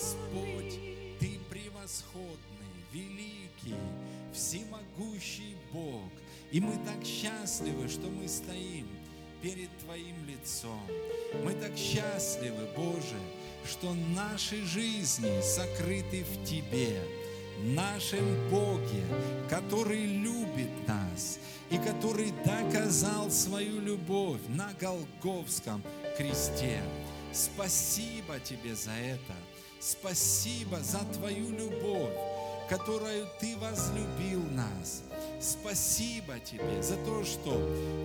Господь, Ты превосходный, великий, всемогущий Бог. И мы так счастливы, что мы стоим перед Твоим лицом. Мы так счастливы, Боже, что наши жизни сокрыты в Тебе, нашем Боге, который любит нас и который доказал свою любовь на Голговском кресте. Спасибо Тебе за это. Спасибо за Твою любовь, которую Ты возлюбил нас. Спасибо Тебе за то, что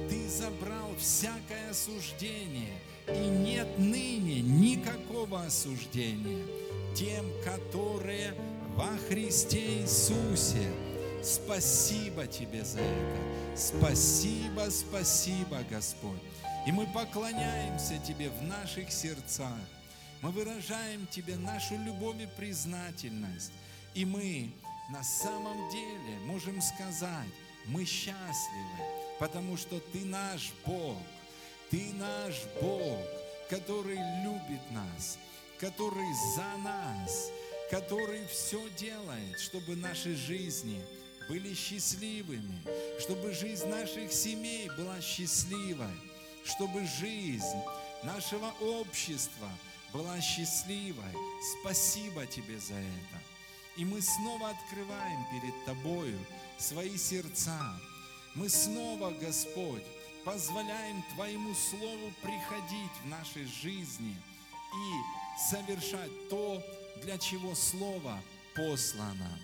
Ты забрал всякое осуждение, и нет ныне никакого осуждения тем, которые во Христе Иисусе. Спасибо Тебе за это. Спасибо, спасибо, Господь. И мы поклоняемся Тебе в наших сердцах. Мы выражаем Тебе нашу любовь и признательность. И мы на самом деле можем сказать, мы счастливы, потому что Ты наш Бог. Ты наш Бог, который любит нас, который за нас, который все делает, чтобы наши жизни были счастливыми, чтобы жизнь наших семей была счастливой, чтобы жизнь нашего общества была счастливой. Спасибо Тебе за это. И мы снова открываем перед Тобою свои сердца. Мы снова, Господь, позволяем Твоему Слову приходить в нашей жизни и совершать то, для чего Слово послано.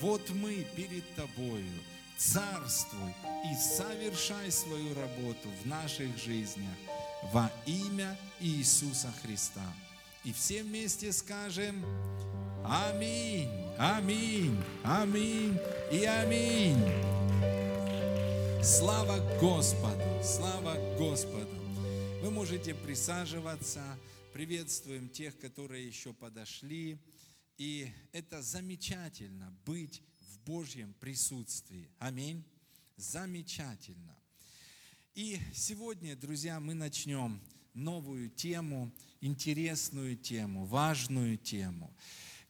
Вот мы перед Тобою. Царствуй и совершай свою работу в наших жизнях во имя Иисуса Христа. И все вместе скажем Аминь, Аминь, Аминь и Аминь. Слава Господу, слава Господу. Вы можете присаживаться. Приветствуем тех, которые еще подошли. И это замечательно быть в Божьем присутствии. Аминь. Замечательно. И сегодня, друзья, мы начнем новую тему, интересную тему, важную тему,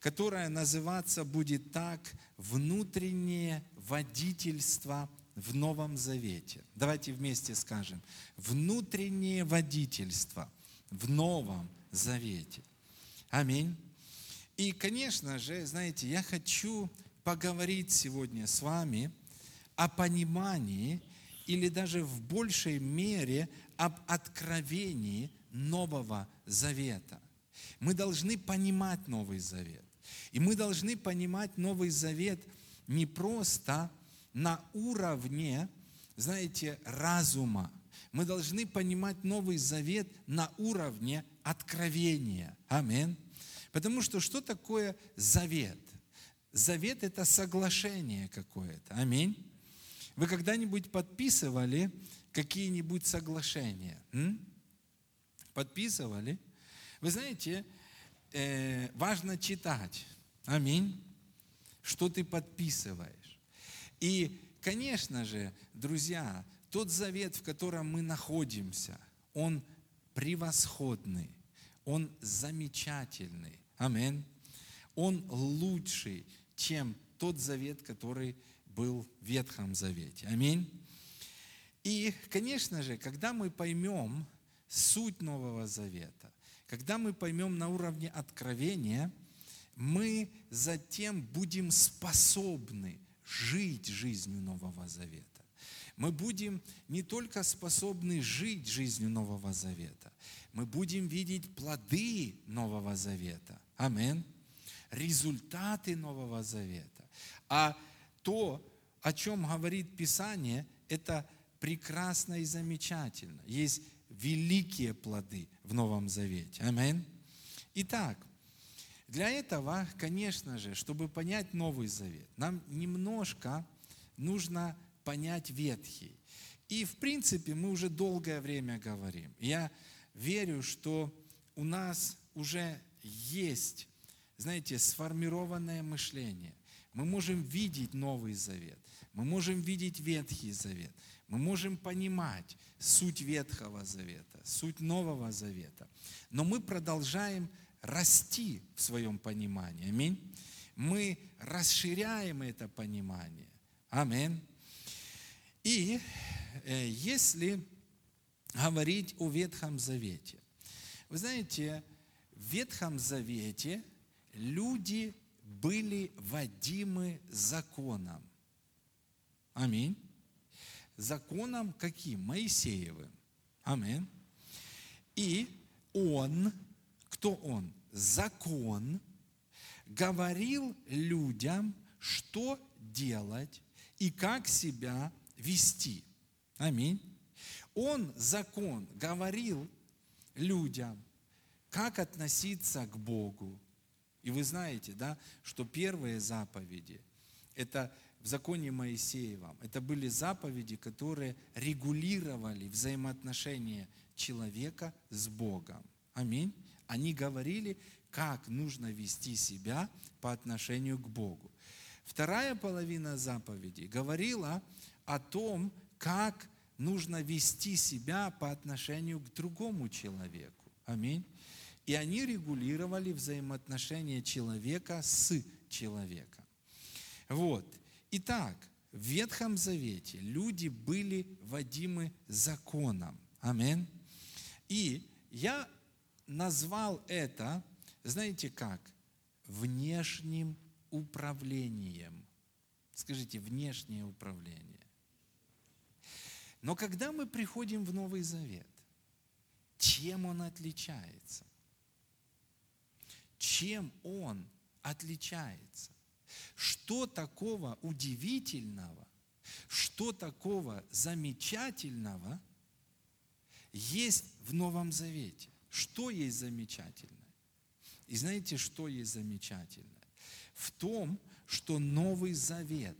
которая называться будет так «Внутреннее водительство в Новом Завете». Давайте вместе скажем «Внутреннее водительство в Новом Завете». Аминь. И, конечно же, знаете, я хочу поговорить сегодня с вами о понимании или даже в большей мере об откровении Нового Завета. Мы должны понимать Новый Завет. И мы должны понимать Новый Завет не просто на уровне, знаете, разума. Мы должны понимать Новый Завет на уровне откровения. Аминь. Потому что что такое завет? Завет – это соглашение какое-то. Аминь. Вы когда-нибудь подписывали какие-нибудь соглашения? М? Подписывали? Вы знаете, э, важно читать. Аминь. Что ты подписываешь. И, конечно же, друзья, тот завет, в котором мы находимся, он превосходный, он замечательный. Аминь. Он лучший, чем тот завет, который был в Ветхом Завете. Аминь. И, конечно же, когда мы поймем суть Нового Завета, когда мы поймем на уровне откровения, мы затем будем способны жить жизнью Нового Завета. Мы будем не только способны жить жизнью Нового Завета, мы будем видеть плоды Нового Завета. Аминь. Результаты Нового Завета. А то, о чем говорит Писание, это прекрасно и замечательно. Есть великие плоды в Новом Завете. Аминь. Итак, для этого, конечно же, чтобы понять Новый Завет, нам немножко нужно понять Ветхий. И, в принципе, мы уже долгое время говорим. Я верю, что у нас уже есть, знаете, сформированное мышление. Мы можем видеть Новый Завет, мы можем видеть Ветхий Завет, мы можем понимать суть Ветхого Завета, суть Нового Завета. Но мы продолжаем расти в своем понимании. Аминь. Мы расширяем это понимание. Аминь. И э, если говорить о Ветхом Завете, вы знаете, в Ветхом Завете люди были водимы законом. Аминь. Законом каким? Моисеевым. Аминь. И он, кто он? Закон говорил людям, что делать и как себя вести. Аминь. Он, закон, говорил людям, как относиться к Богу. И вы знаете, да, что первые заповеди, это в законе Моисеевом, это были заповеди, которые регулировали взаимоотношения человека с Богом. Аминь. Они говорили, как нужно вести себя по отношению к Богу. Вторая половина заповедей говорила о том, как нужно вести себя по отношению к другому человеку. Аминь. И они регулировали взаимоотношения человека с человеком. Вот. Итак, в Ветхом Завете люди были водимы законом. Аминь. И я назвал это, знаете как, внешним управлением. Скажите, внешнее управление. Но когда мы приходим в Новый Завет, чем он отличается? Чем он отличается? Что такого удивительного, что такого замечательного есть в Новом Завете? Что есть замечательное? И знаете, что есть замечательное? В том, что Новый Завет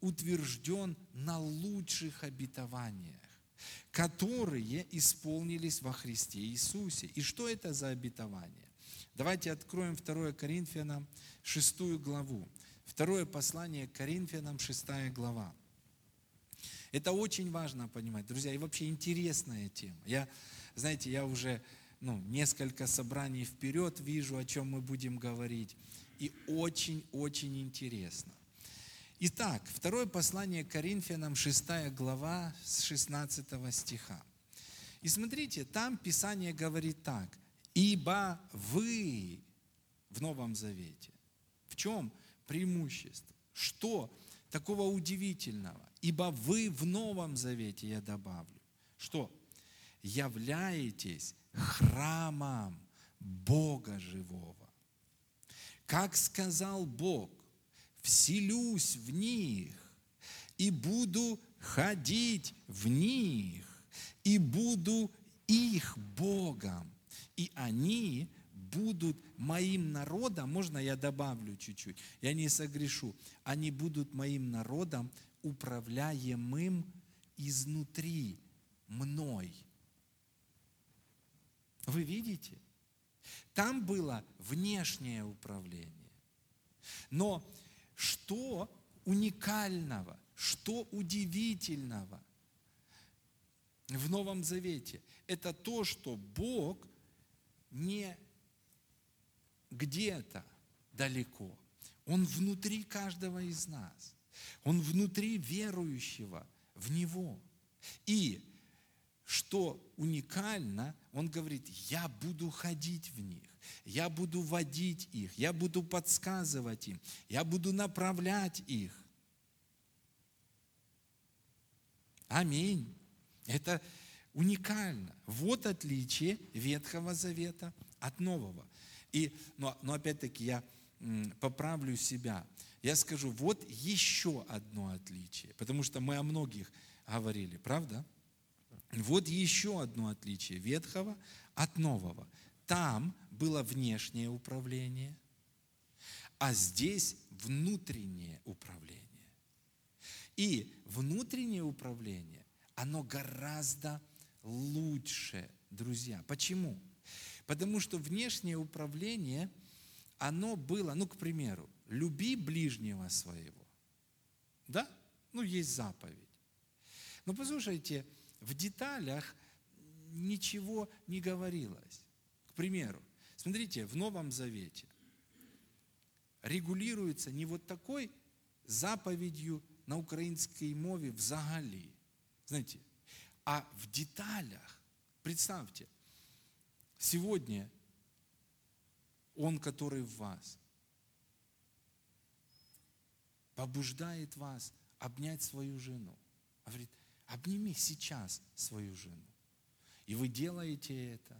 утвержден на лучших обетованиях, которые исполнились во Христе Иисусе. И что это за обетование? Давайте откроем 2 Коринфянам 6 главу. Второе послание к Коринфянам 6 глава. Это очень важно понимать, друзья, и вообще интересная тема. Я, знаете, я уже ну, несколько собраний вперед вижу, о чем мы будем говорить. И очень-очень интересно. Итак, второе послание Коринфянам, 6 глава, с 16 стиха. И смотрите, там Писание говорит так. «Ибо вы в Новом Завете». В чем преимущество? Что такого удивительного? Ибо вы в Новом Завете, я добавлю. Что? Являетесь храмом Бога живого. Как сказал Бог, вселюсь в них и буду ходить в них, и буду их Богом, и они будут моим народом, можно я добавлю чуть-чуть, я не согрешу, они будут моим народом, управляемым изнутри мной. Вы видите? Там было внешнее управление. Но что уникального, что удивительного в Новом Завете? Это то, что Бог не где-то далеко. Он внутри каждого из нас. Он внутри верующего в Него. И что уникально, он говорит, я буду ходить в них я буду водить их, я буду подсказывать им, я буду направлять их. Аминь. Это уникально. Вот отличие Ветхого Завета от Нового. И, но, но опять-таки я поправлю себя. Я скажу, вот еще одно отличие, потому что мы о многих говорили, правда? Вот еще одно отличие Ветхого от Нового. Там было внешнее управление, а здесь внутреннее управление. И внутреннее управление, оно гораздо лучше, друзья. Почему? Потому что внешнее управление, оно было, ну, к примеру, люби ближнего своего. Да? Ну, есть заповедь. Но послушайте, в деталях ничего не говорилось. К примеру, Смотрите, в Новом Завете регулируется не вот такой заповедью на українській мові взагалі. Знаете, а в деталях. Представьте, сегодня Он, который в вас, побуждает вас обнять свою жену. Говорит, обними сейчас свою жену. И вы делаете это.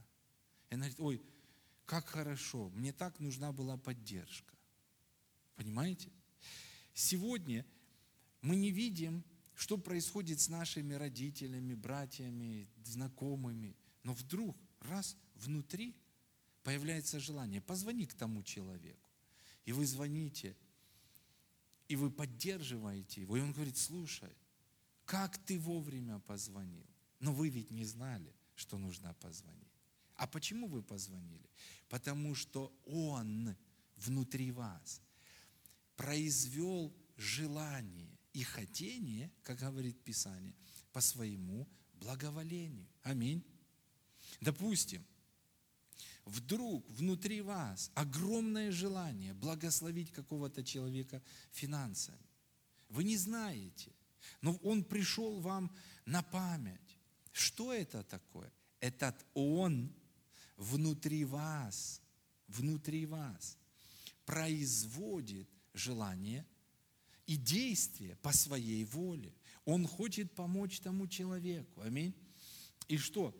И она говорит, ой, как хорошо, мне так нужна была поддержка. Понимаете? Сегодня мы не видим, что происходит с нашими родителями, братьями, знакомыми. Но вдруг, раз внутри появляется желание, позвони к тому человеку. И вы звоните, и вы поддерживаете его. И он говорит, слушай, как ты вовремя позвонил? Но вы ведь не знали, что нужно позвонить. А почему вы позвонили? Потому что он внутри вас произвел желание и хотение, как говорит Писание, по своему благоволению. Аминь. Допустим, вдруг внутри вас огромное желание благословить какого-то человека финансами. Вы не знаете, но он пришел вам на память. Что это такое? Этот Он внутри вас, внутри вас производит желание и действие по своей воле. Он хочет помочь тому человеку. Аминь. И что?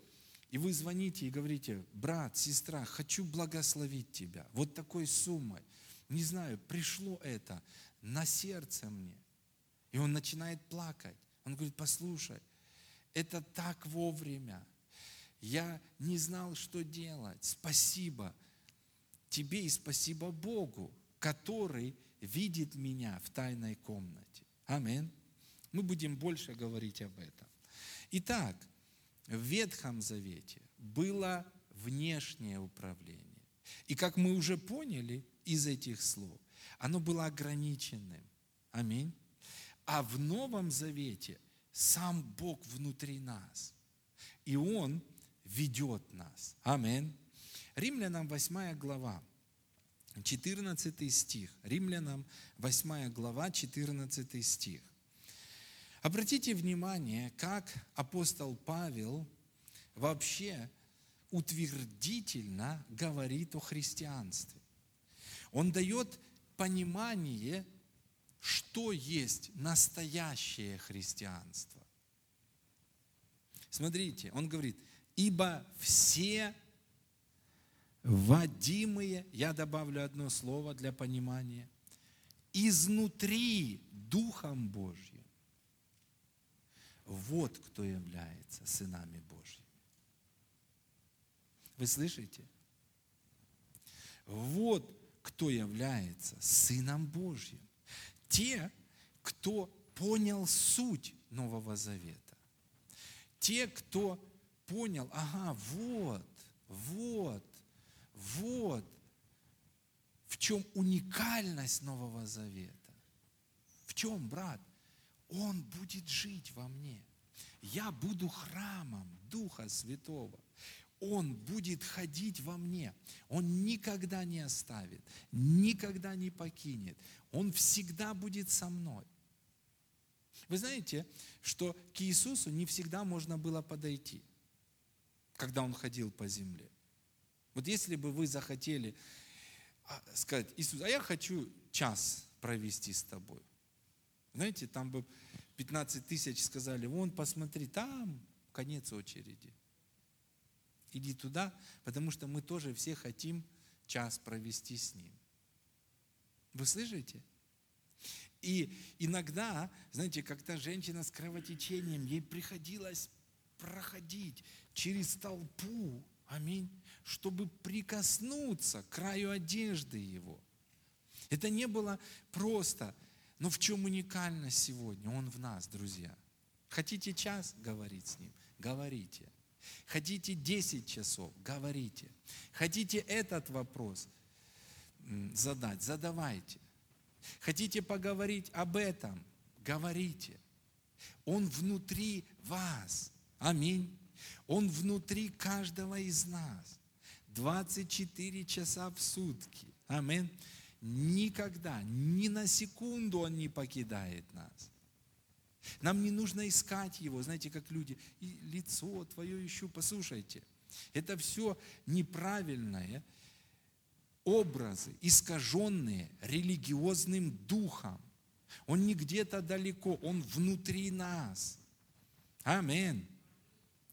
И вы звоните и говорите, брат, сестра, хочу благословить тебя. Вот такой суммой. Не знаю, пришло это на сердце мне. И он начинает плакать. Он говорит, послушай, это так вовремя. Я не знал, что делать. Спасибо тебе и спасибо Богу, который видит меня в тайной комнате. Амин. Мы будем больше говорить об этом. Итак, в Ветхом Завете было внешнее управление. И как мы уже поняли из этих слов, оно было ограниченным. Аминь. А в Новом Завете сам Бог внутри нас. И Он ведет нас. Аминь. Римлянам 8 глава. 14 стих. Римлянам 8 глава, 14 стих. Обратите внимание, как апостол Павел вообще утвердительно говорит о христианстве. Он дает понимание, что есть настоящее христианство. Смотрите, он говорит, ибо все водимые, я добавлю одно слово для понимания, изнутри Духом Божьим. Вот кто является сынами Божьими. Вы слышите? Вот кто является Сыном Божьим. Те, кто понял суть Нового Завета. Те, кто понял, ага, вот, вот, вот в чем уникальность Нового Завета. В чем, брат? Он будет жить во мне. Я буду храмом Духа Святого. Он будет ходить во мне. Он никогда не оставит, никогда не покинет. Он всегда будет со мной. Вы знаете, что к Иисусу не всегда можно было подойти, когда Он ходил по земле. Вот если бы вы захотели а, сказать, Иисус, а я хочу час провести с тобой. Знаете, там бы 15 тысяч сказали, вон, посмотри, там конец очереди. Иди туда, потому что мы тоже все хотим час провести с Ним. Вы слышите? И иногда, знаете, когда женщина с кровотечением, ей приходилось проходить через толпу, аминь, чтобы прикоснуться к краю одежды его. Это не было просто, но в чем уникальность сегодня? Он в нас, друзья. Хотите час говорить с ним? Говорите. Хотите 10 часов? Говорите. Хотите этот вопрос задать? Задавайте. Хотите поговорить об этом? Говорите. Он внутри вас. Аминь. Он внутри каждого из нас. 24 часа в сутки. Аминь. Никогда, ни на секунду Он не покидает нас. Нам не нужно искать Его, знаете, как люди, и лицо Твое ищу, послушайте. Это все неправильное образы, искаженные религиозным духом. Он не где-то далеко, Он внутри нас. Аминь.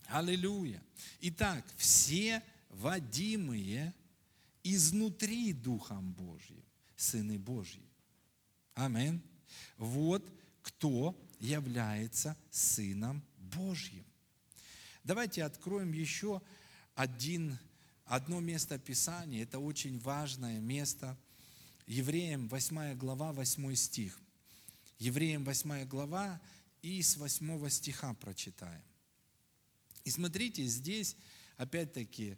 Аллилуйя. Итак, все водимые изнутри Духом Божьим, сыны Божьи. Аминь. Вот кто является Сыном Божьим. Давайте откроем еще один, одно место Писания. Это очень важное место. Евреям 8 глава, 8 стих. Евреям 8 глава и с 8 стиха прочитаем. И смотрите, здесь опять-таки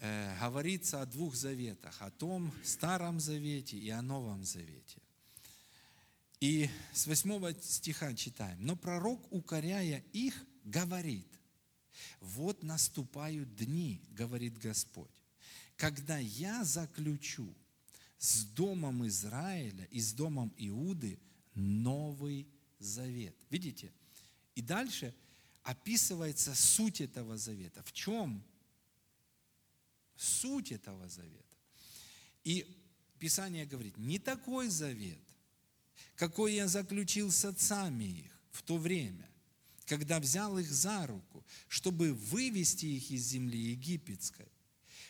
говорится о двух заветах, о том Старом Завете и о Новом Завете. И с 8 стиха читаем. «Но пророк, укоряя их, говорит, вот наступают дни, говорит Господь, когда я заключу с домом Израиля и с домом Иуды новый завет. Видите? И дальше описывается суть этого завета. В чем суть этого завета? И Писание говорит, не такой завет, какой я заключил с отцами их в то время, когда взял их за руку, чтобы вывести их из земли египетской,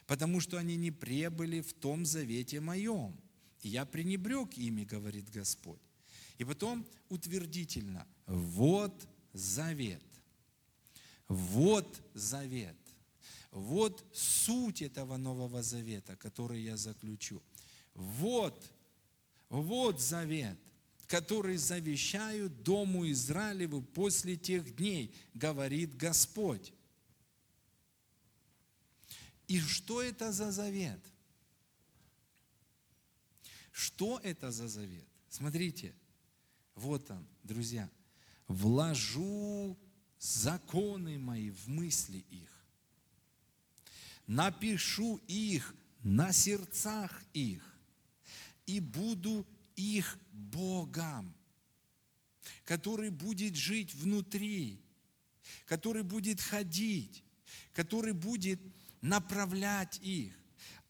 потому что они не пребыли в том завете моем. И я пренебрег ими, говорит Господь. И потом утвердительно, вот завет, вот завет, вот суть этого Нового Завета, который я заключу. Вот, вот завет – который завещаю Дому Израилеву после тех дней, говорит Господь. И что это за завет? Что это за завет? Смотрите, вот он, друзья. Вложу законы мои в мысли их. Напишу их на сердцах их. И буду их Богом, который будет жить внутри, который будет ходить, который будет направлять их.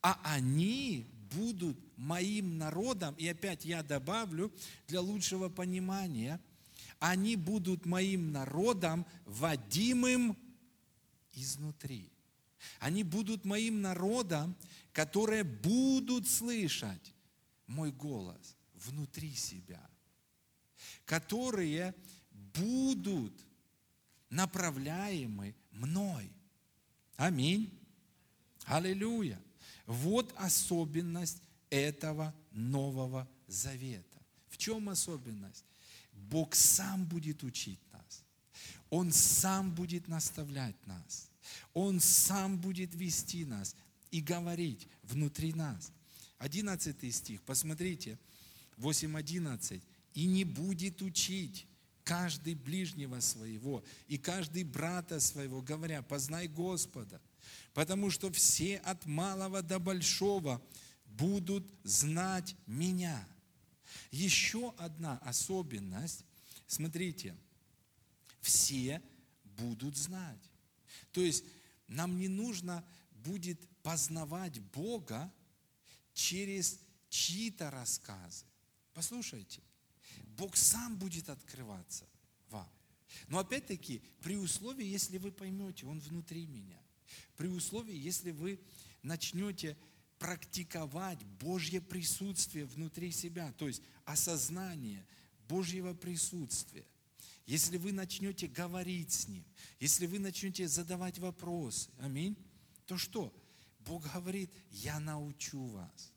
А они будут моим народом, и опять я добавлю для лучшего понимания, они будут моим народом, водимым изнутри. Они будут моим народом, которые будут слышать мой голос внутри себя, которые будут направляемы мной. Аминь. Аллилуйя. Вот особенность этого Нового Завета. В чем особенность? Бог сам будет учить нас. Он сам будет наставлять нас. Он сам будет вести нас и говорить внутри нас. Одиннадцатый стих, посмотрите, 8.11. «И не будет учить каждый ближнего своего и каждый брата своего, говоря, познай Господа, потому что все от малого до большого будут знать меня». Еще одна особенность, смотрите, все будут знать. То есть нам не нужно будет познавать Бога через чьи-то рассказы. Послушайте, Бог сам будет открываться вам. Но опять-таки, при условии, если вы поймете, Он внутри меня. При условии, если вы начнете практиковать Божье присутствие внутри себя, то есть осознание Божьего присутствия. Если вы начнете говорить с Ним, если вы начнете задавать вопросы, аминь, то что? Бог говорит, я научу вас,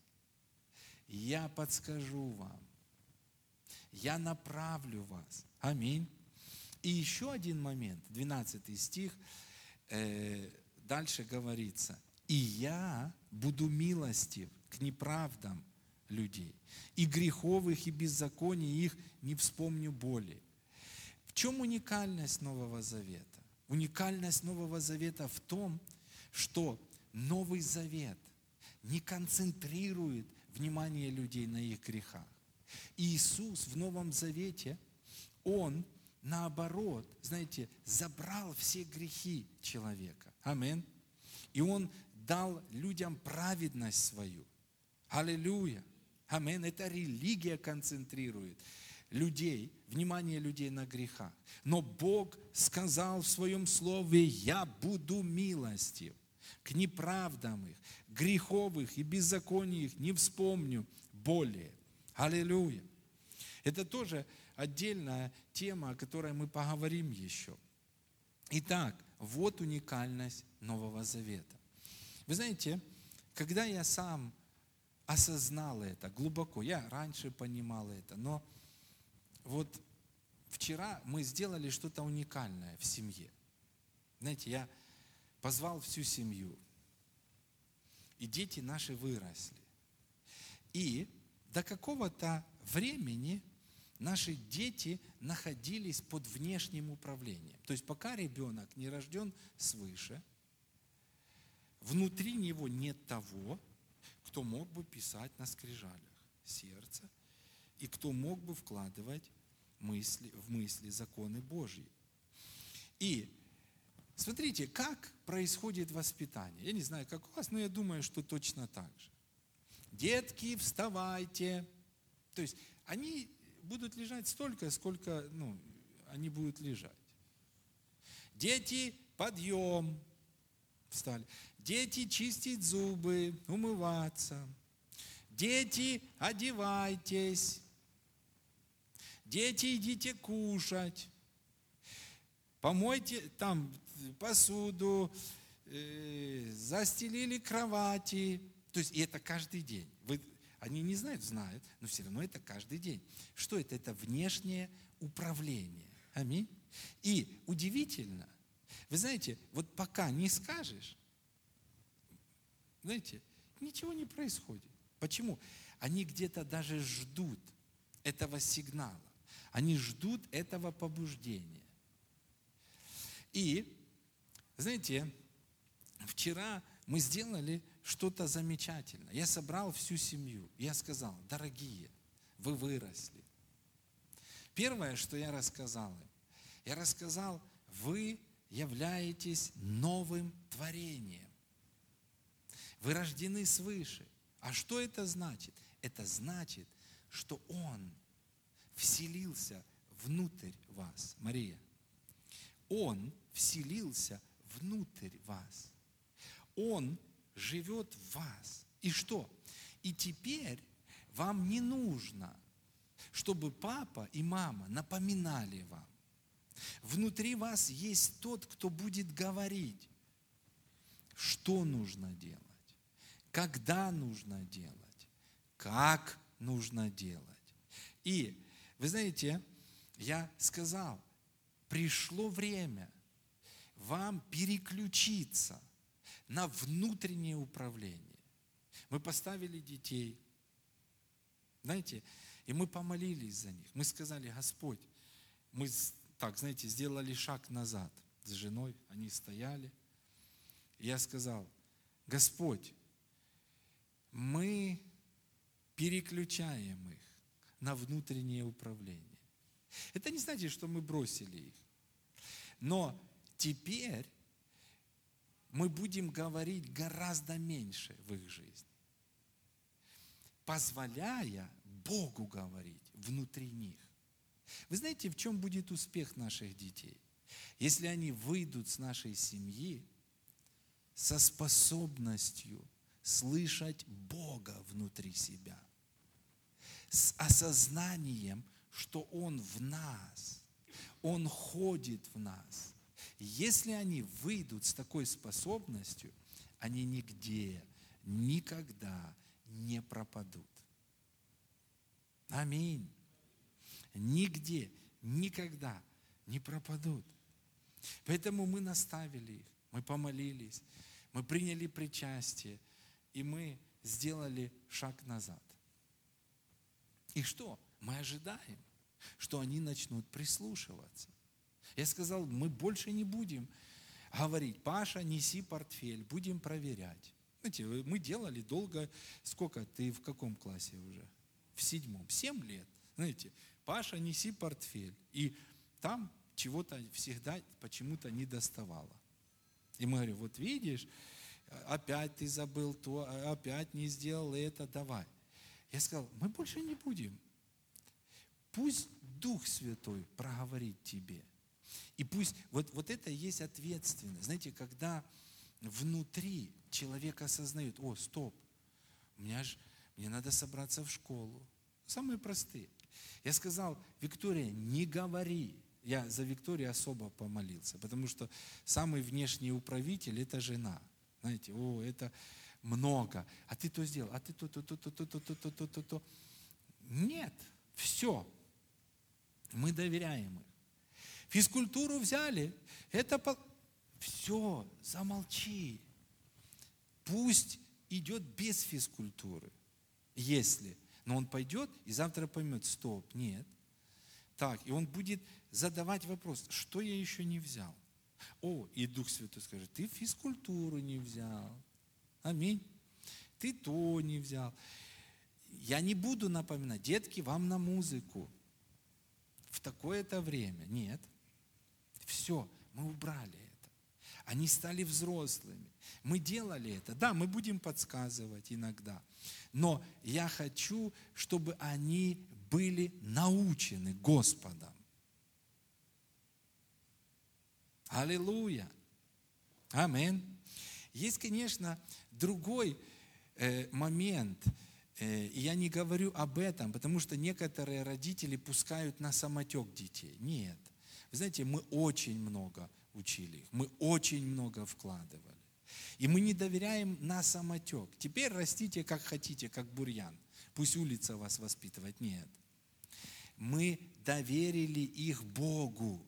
я подскажу вам, я направлю вас. Аминь. И еще один момент, 12 стих, э, дальше говорится, и я буду милостив к неправдам людей, и греховых, и беззаконий их не вспомню боли. Чем уникальность Нового Завета? Уникальность Нового Завета в том, что Новый Завет не концентрирует внимание людей на их грехах. Иисус в Новом Завете, Он наоборот, знаете, забрал все грехи человека. Амин. И Он дал людям праведность свою. Аллилуйя. Амин. Это религия концентрирует людей, внимание людей на грехах. Но Бог сказал в своем слове, я буду милостив к неправдам их, греховых и беззаконий их не вспомню более. Аллилуйя. Это тоже отдельная тема, о которой мы поговорим еще. Итак, вот уникальность Нового Завета. Вы знаете, когда я сам осознал это глубоко, я раньше понимал это, но вот вчера мы сделали что-то уникальное в семье. Знаете, я позвал всю семью, и дети наши выросли. И до какого-то времени наши дети находились под внешним управлением. То есть пока ребенок не рожден свыше, внутри него нет того, кто мог бы писать на скрижалях сердце, и кто мог бы вкладывать мысли, в мысли законы Божьи. И смотрите, как происходит воспитание. Я не знаю, как у вас, но я думаю, что точно так же. Детки, вставайте. То есть они будут лежать столько, сколько ну, они будут лежать. Дети, подъем. Встали. Дети, чистить зубы, умываться. Дети, одевайтесь. Дети, идите кушать. Помойте там посуду, э, застелили кровати. То есть и это каждый день. Вы они не знают, знают, но все равно это каждый день. Что это? Это внешнее управление. Аминь. И удивительно, вы знаете, вот пока не скажешь, знаете, ничего не происходит. Почему? Они где-то даже ждут этого сигнала. Они ждут этого побуждения. И, знаете, вчера мы сделали что-то замечательное. Я собрал всю семью. Я сказал, дорогие, вы выросли. Первое, что я рассказал им, я рассказал, вы являетесь новым творением. Вы рождены свыше. А что это значит? Это значит, что Он вселился внутрь вас. Мария, Он вселился внутрь вас. Он живет в вас. И что? И теперь вам не нужно, чтобы папа и мама напоминали вам. Внутри вас есть тот, кто будет говорить, что нужно делать, когда нужно делать, как нужно делать. И, вы знаете, я сказал, пришло время вам переключиться на внутреннее управление. Мы поставили детей, знаете, и мы помолились за них. Мы сказали, Господь, мы так, знаете, сделали шаг назад с женой, они стояли. Я сказал, Господь, мы переключаем их на внутреннее управление. Это не значит, что мы бросили их. Но теперь мы будем говорить гораздо меньше в их жизни, позволяя Богу говорить внутри них. Вы знаете, в чем будет успех наших детей? Если они выйдут с нашей семьи со способностью слышать Бога внутри себя, с осознанием, что Он в нас, Он ходит в нас – если они выйдут с такой способностью, они нигде, никогда не пропадут. Аминь. Нигде, никогда не пропадут. Поэтому мы наставили их, мы помолились, мы приняли причастие, и мы сделали шаг назад. И что? Мы ожидаем, что они начнут прислушиваться. Я сказал, мы больше не будем говорить, Паша, неси портфель, будем проверять. Знаете, мы делали долго, сколько, ты в каком классе уже? В седьмом, семь лет. Знаете, Паша, неси портфель. И там чего-то всегда почему-то не доставало. И мы говорим, вот видишь, опять ты забыл то, опять не сделал это, давай. Я сказал, мы больше не будем. Пусть Дух Святой проговорит тебе. И пусть, вот, вот это есть ответственность. Знаете, когда внутри человек осознает, о, стоп, у меня ж, мне надо собраться в школу. Самые простые. Я сказал, Виктория, не говори. Я за Викторию особо помолился, потому что самый внешний управитель – это жена. Знаете, о, это много. А ты то сделал, а ты то, то, то, то, то, то, то, то, то, то, то. Нет, все. Мы доверяем их. Физкультуру взяли, это по... все, замолчи. Пусть идет без физкультуры, если. Но он пойдет и завтра поймет, стоп, нет. Так, и он будет задавать вопрос, что я еще не взял. О, и Дух Святой скажет, ты физкультуру не взял. Аминь. Ты то не взял. Я не буду напоминать, детки, вам на музыку. В такое-то время. Нет. Все, мы убрали это. Они стали взрослыми. Мы делали это. Да, мы будем подсказывать иногда. Но я хочу, чтобы они были научены Господом. Аллилуйя. Амин. Есть, конечно, другой э, момент. Э, я не говорю об этом, потому что некоторые родители пускают на самотек детей. Нет. Вы знаете, мы очень много учили их, мы очень много вкладывали. И мы не доверяем на самотек. Теперь растите как хотите, как бурьян. Пусть улица вас воспитывает. Нет. Мы доверили их Богу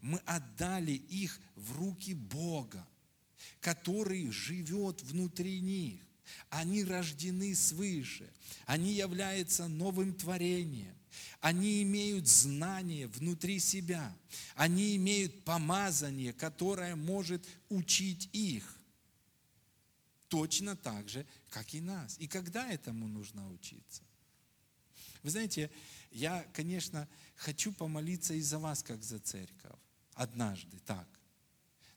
мы отдали их в руки Бога, который живет внутри них. Они рождены свыше, они являются новым творением, они имеют знание внутри себя, они имеют помазание, которое может учить их. Точно так же, как и нас. И когда этому нужно учиться? Вы знаете, я, конечно, хочу помолиться и за вас, как за церковь однажды так.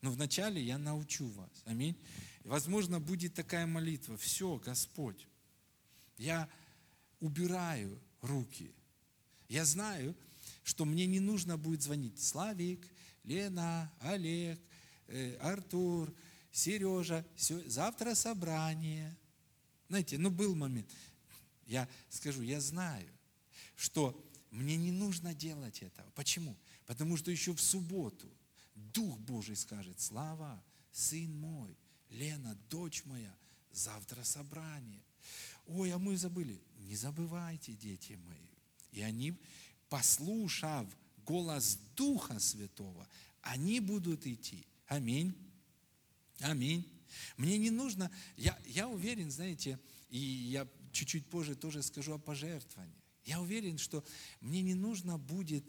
Но вначале я научу вас. Аминь. возможно, будет такая молитва. Все, Господь, я убираю руки. Я знаю, что мне не нужно будет звонить Славик, Лена, Олег, э, Артур, Сережа. Все, завтра собрание. Знаете, ну был момент. Я скажу, я знаю, что мне не нужно делать этого. Почему? Потому что еще в субботу Дух Божий скажет, Слава, сын мой, Лена, дочь моя, завтра собрание. Ой, а мы забыли. Не забывайте, дети мои. И они, послушав голос Духа Святого, они будут идти. Аминь. Аминь. Мне не нужно, я, я уверен, знаете, и я чуть-чуть позже тоже скажу о пожертвовании. Я уверен, что мне не нужно будет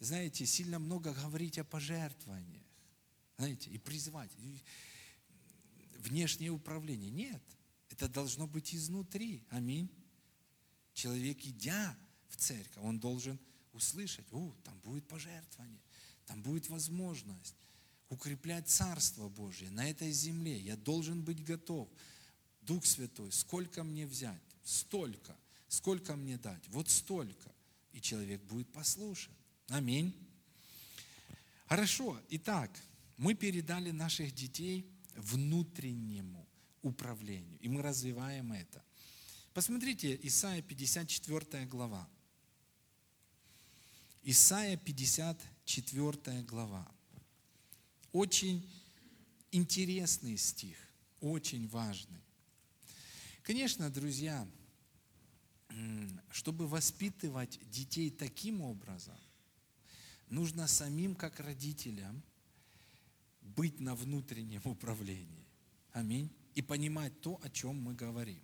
знаете, сильно много говорить о пожертвованиях, знаете, и призвать. Внешнее управление. Нет, это должно быть изнутри. Аминь. Человек, идя в церковь, он должен услышать, о, там будет пожертвование, там будет возможность укреплять Царство Божье на этой земле. Я должен быть готов. Дух Святой, сколько мне взять? Столько. Сколько мне дать? Вот столько. И человек будет послушен. Аминь. Хорошо, итак, мы передали наших детей внутреннему управлению, и мы развиваем это. Посмотрите, Исайя 54 глава. Исайя 54 глава. Очень интересный стих, очень важный. Конечно, друзья, чтобы воспитывать детей таким образом, нужно самим, как родителям, быть на внутреннем управлении. Аминь. И понимать то, о чем мы говорим.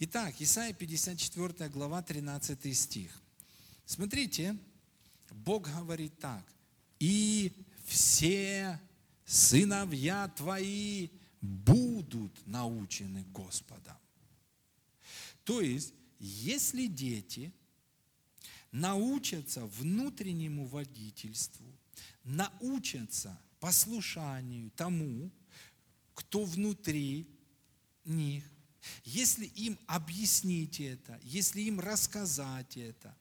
Итак, Исайя 54 глава, 13 стих. Смотрите, Бог говорит так. И все сыновья твои будут научены Господом. То есть, если дети научатся внутреннему водительству, научатся послушанию тому, кто внутри них, если им объяснить это, если им рассказать это,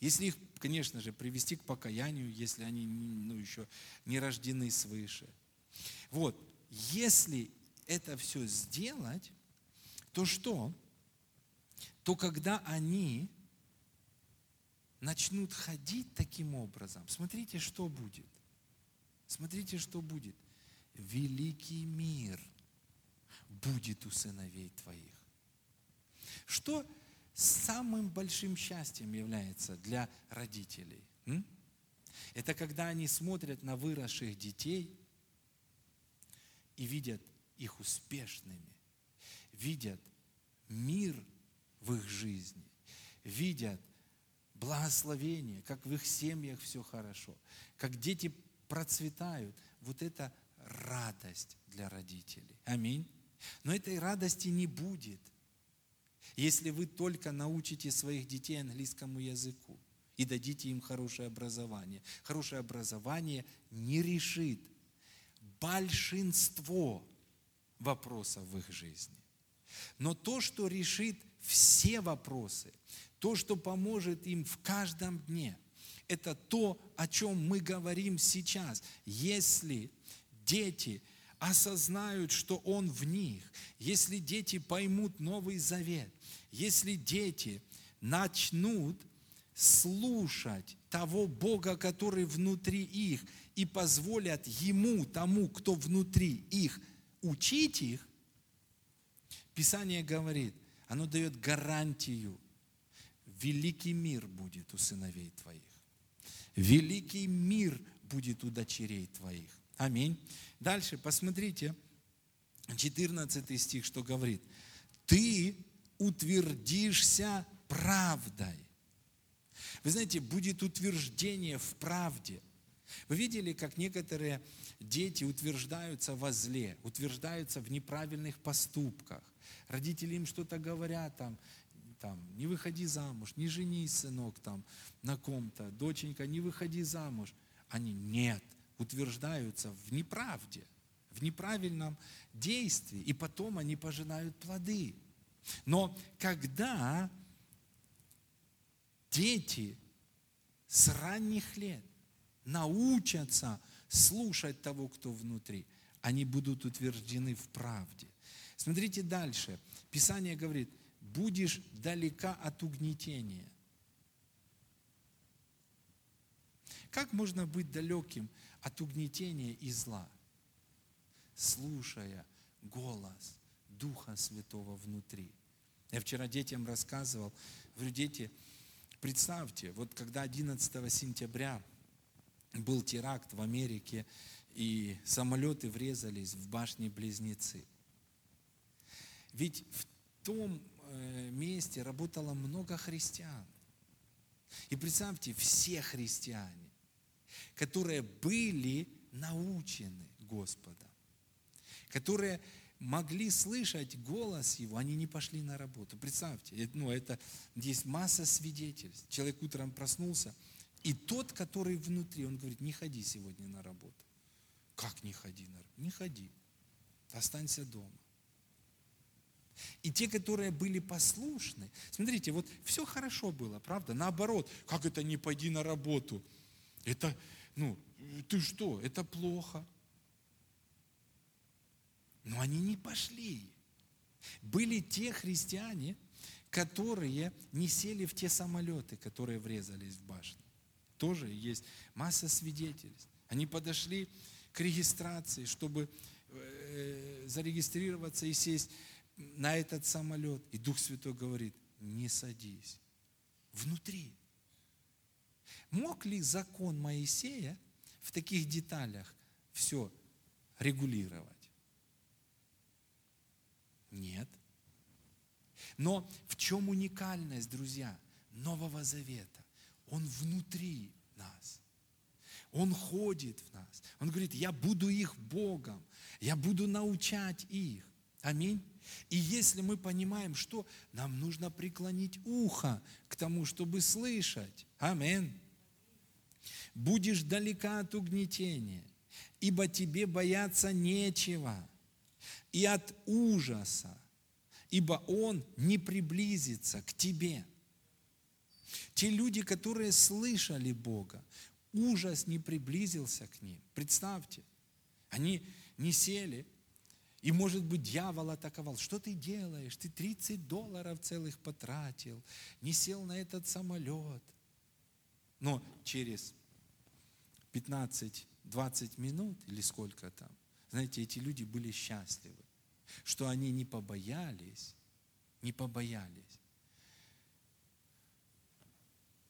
если их, конечно же, привести к покаянию, если они ну, еще не рождены свыше. Вот, если это все сделать, то что? То когда они начнут ходить таким образом, смотрите, что будет. Смотрите, что будет. Великий мир будет у сыновей твоих. Что самым большим счастьем является для родителей? Это когда они смотрят на выросших детей и видят их успешными, видят мир в их жизни, видят благословение, как в их семьях все хорошо, как дети процветают. Вот это радость для родителей. Аминь. Но этой радости не будет, если вы только научите своих детей английскому языку и дадите им хорошее образование. Хорошее образование не решит большинство вопросов в их жизни. Но то, что решит все вопросы, то, что поможет им в каждом дне, это то, о чем мы говорим сейчас. Если дети осознают, что Он в них, если дети поймут Новый Завет, если дети начнут слушать того Бога, который внутри их, и позволят Ему, тому, кто внутри их, учить их, Писание говорит, оно дает гарантию, великий мир будет у сыновей твоих. Великий мир будет у дочерей твоих. Аминь. Дальше посмотрите, 14 стих, что говорит. Ты утвердишься правдой. Вы знаете, будет утверждение в правде. Вы видели, как некоторые дети утверждаются во зле, утверждаются в неправильных поступках. Родители им что-то говорят, там, там, не выходи замуж, не женись, сынок, там, на ком-то, доченька, не выходи замуж. Они нет, утверждаются в неправде, в неправильном действии, и потом они пожинают плоды. Но когда дети с ранних лет научатся слушать того, кто внутри, они будут утверждены в правде. Смотрите дальше. Писание говорит, будешь далека от угнетения. Как можно быть далеким от угнетения и зла? Слушая голос Духа Святого внутри. Я вчера детям рассказывал, говорю, дети, представьте, вот когда 11 сентября был теракт в Америке, и самолеты врезались в башни-близнецы. Ведь в том месте работало много христиан. И представьте, все христиане, которые были научены Господом, которые могли слышать голос Его, они не пошли на работу. Представьте, ну, это, есть масса свидетельств. Человек утром проснулся, и тот, который внутри, он говорит, не ходи сегодня на работу. Как не ходи на работу? Не ходи. Останься дома. И те, которые были послушны, смотрите, вот все хорошо было, правда? Наоборот, как это не пойди на работу? Это, ну, ты что, это плохо. Но они не пошли. Были те христиане, которые не сели в те самолеты, которые врезались в башню. Тоже есть масса свидетельств. Они подошли к регистрации, чтобы э, зарегистрироваться и сесть на этот самолет. И Дух Святой говорит, не садись. Внутри. Мог ли закон Моисея в таких деталях все регулировать? Нет. Но в чем уникальность, друзья, Нового Завета? Он внутри нас. Он ходит в нас. Он говорит, я буду их Богом, я буду научать их. Аминь. И если мы понимаем, что нам нужно преклонить ухо к тому, чтобы слышать. Аминь. Будешь далека от угнетения, ибо тебе бояться нечего, и от ужаса, ибо он не приблизится к тебе. Те люди, которые слышали Бога, ужас не приблизился к ним. Представьте, они не сели, и, может быть, дьявол атаковал. Что ты делаешь? Ты 30 долларов целых потратил, не сел на этот самолет. Но через 15-20 минут или сколько там, знаете, эти люди были счастливы, что они не побоялись, не побоялись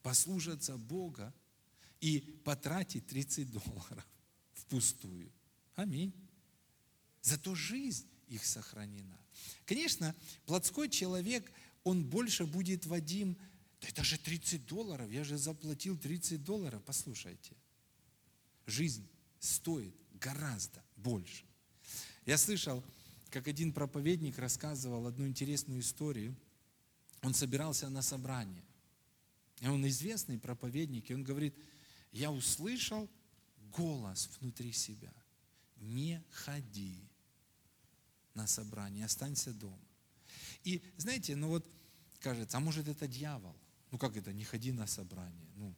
послушаться Бога и потратить 30 долларов впустую. Аминь. Зато жизнь их сохранена. Конечно, плотской человек, он больше будет Вадим, да это же 30 долларов, я же заплатил 30 долларов. Послушайте, жизнь стоит гораздо больше. Я слышал, как один проповедник рассказывал одну интересную историю. Он собирался на собрание. И он известный проповедник, и он говорит, я услышал голос внутри себя. Не ходи на собрание, останься дома. И знаете, ну вот кажется, а может это дьявол? Ну как это, не ходи на собрание? Ну,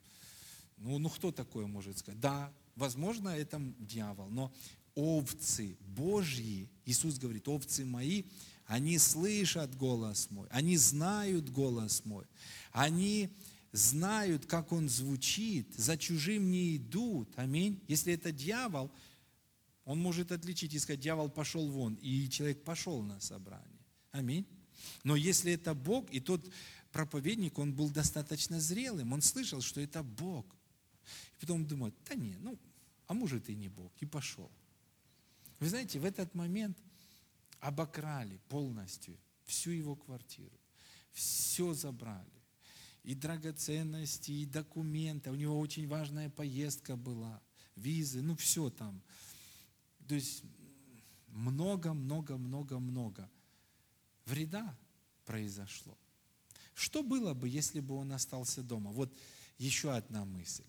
ну, ну кто такое может сказать? Да, возможно, это дьявол, но овцы Божьи, Иисус говорит, овцы мои, они слышат голос мой, они знают голос мой, они знают, как он звучит, за чужим не идут. Аминь. Если это дьявол, он может отличить и сказать, дьявол пошел вон, и человек пошел на собрание. Аминь. Но если это Бог, и тот проповедник, он был достаточно зрелым, он слышал, что это Бог. И потом думает, да не, ну, а может и не Бог, и пошел. Вы знаете, в этот момент обокрали полностью всю его квартиру, все забрали и драгоценности, и документы. У него очень важная поездка была, визы, ну все там. То есть много, много, много, много вреда произошло. Что было бы, если бы он остался дома? Вот еще одна мысль.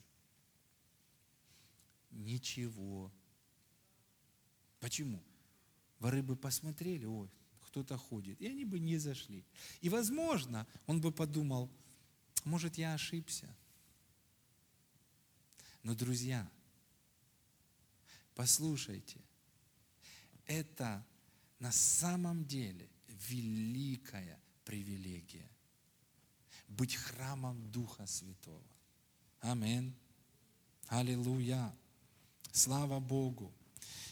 Ничего. Почему? Воры бы посмотрели, ой, кто-то ходит, и они бы не зашли. И, возможно, он бы подумал, может, я ошибся. Но, друзья, послушайте, это на самом деле великая привилегия быть храмом Духа Святого. Амин. Аллилуйя. Слава Богу.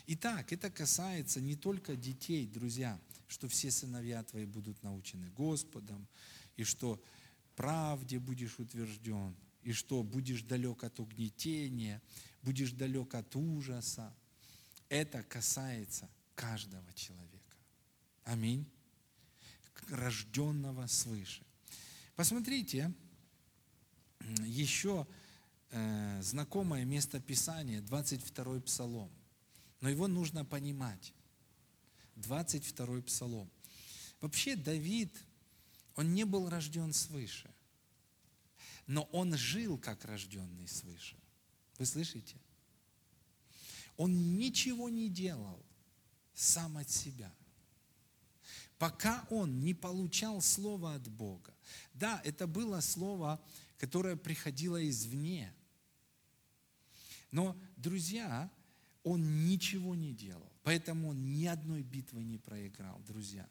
Итак, это касается не только детей, друзья, что все сыновья твои будут научены Господом, и что правде будешь утвержден, и что будешь далек от угнетения, будешь далек от ужаса. Это касается каждого человека. Аминь. Рожденного свыше. Посмотрите, еще э, знакомое место Писания, 22 Псалом. Но его нужно понимать. 22 Псалом. Вообще Давид – он не был рожден свыше, но он жил как рожденный свыше. Вы слышите? Он ничего не делал сам от себя. Пока он не получал слово от Бога. Да, это было слово, которое приходило извне. Но, друзья, он ничего не делал. Поэтому он ни одной битвы не проиграл, друзья.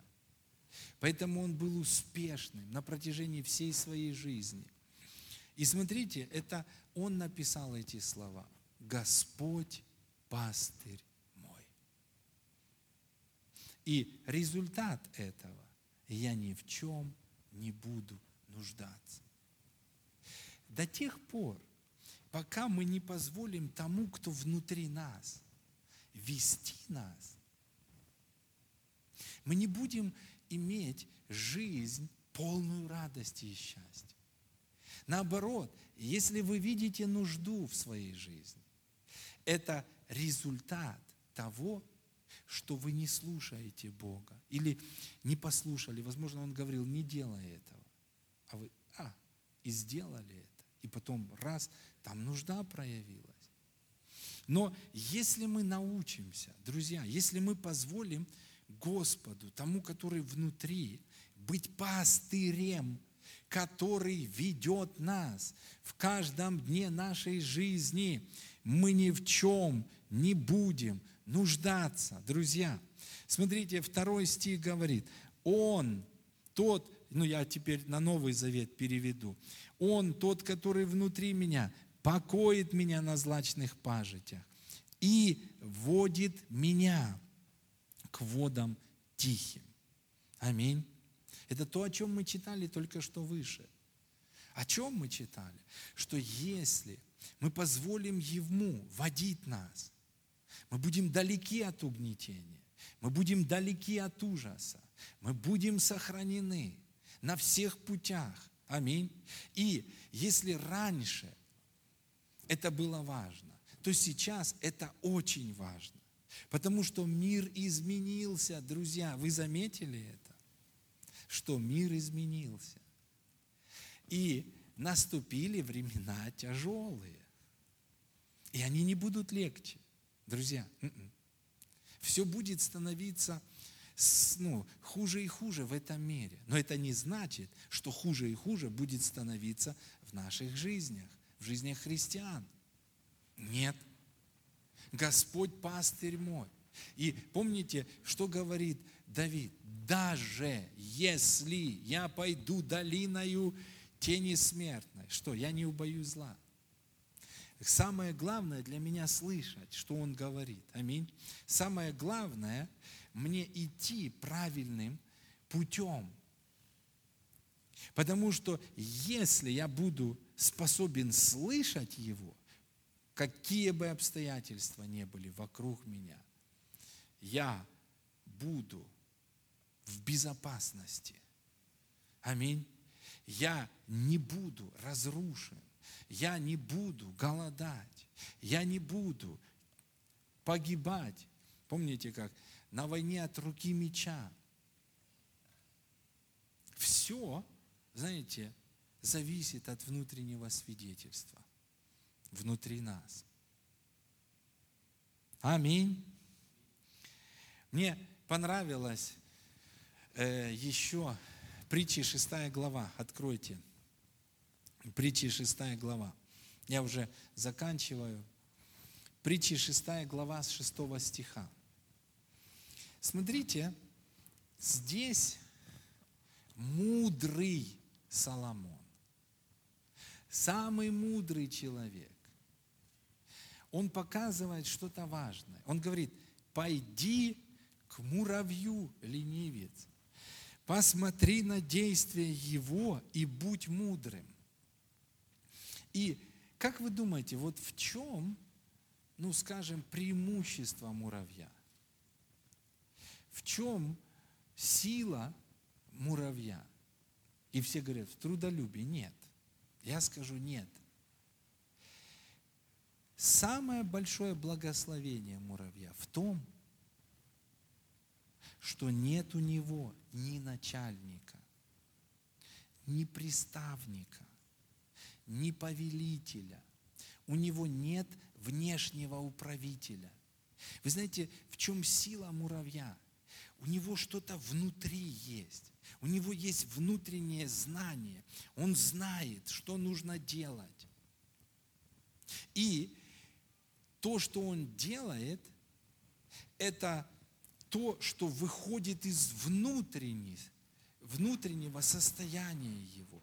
Поэтому он был успешным на протяжении всей своей жизни. И смотрите, это он написал эти слова. Господь пастырь. И результат этого, я ни в чем не буду нуждаться. До тех пор, пока мы не позволим тому, кто внутри нас, вести нас, мы не будем иметь жизнь полную радости и счастья. Наоборот, если вы видите нужду в своей жизни, это результат того, что вы не слушаете Бога. Или не послушали. Возможно, Он говорил, не делай этого. А вы, а, и сделали это. И потом раз, там нужда проявилась. Но если мы научимся, друзья, если мы позволим Господу, тому, который внутри, быть пастырем, который ведет нас в каждом дне нашей жизни, мы ни в чем не будем нуждаться, друзья. Смотрите, второй стих говорит, Он, тот, ну я теперь на Новый Завет переведу, Он, тот, который внутри меня, покоит меня на злачных пажитях и водит меня к водам тихим. Аминь. Это то, о чем мы читали только что выше. О чем мы читали? Что если мы позволим Ему водить нас, мы будем далеки от угнетения, мы будем далеки от ужаса, мы будем сохранены на всех путях. Аминь. И если раньше это было важно, то сейчас это очень важно. Потому что мир изменился, друзья. Вы заметили это? Что мир изменился. И наступили времена тяжелые. И они не будут легче. Друзья, м-м. все будет становиться ну, хуже и хуже в этом мире. Но это не значит, что хуже и хуже будет становиться в наших жизнях, в жизнях христиан. Нет. Господь пастырь мой. И помните, что говорит Давид? Даже если я пойду долиною тени смертной, что я не убоюсь зла. Самое главное для меня слышать, что Он говорит. Аминь. Самое главное мне идти правильным путем. Потому что если я буду способен слышать Его, какие бы обстоятельства ни были вокруг меня, я буду в безопасности. Аминь. Я не буду разрушен я не буду голодать, я не буду погибать. Помните, как на войне от руки меча. Все, знаете, зависит от внутреннего свидетельства внутри нас. Аминь. Мне понравилось э, еще притчи 6 глава. Откройте. Притчи 6 глава. Я уже заканчиваю. Притчи 6 глава с 6 стиха. Смотрите, здесь мудрый Соломон, самый мудрый человек. Он показывает что-то важное. Он говорит, пойди к муравью, ленивец, посмотри на действия его и будь мудрым. И как вы думаете, вот в чем, ну скажем, преимущество муравья? В чем сила муравья? И все говорят, в трудолюбии. Нет. Я скажу нет. Самое большое благословение муравья в том, что нет у него ни начальника, ни приставника, ни повелителя. У него нет внешнего управителя. Вы знаете, в чем сила муравья? У него что-то внутри есть. У него есть внутреннее знание. Он знает, что нужно делать. И то, что он делает, это то, что выходит из внутреннего, внутреннего состояния его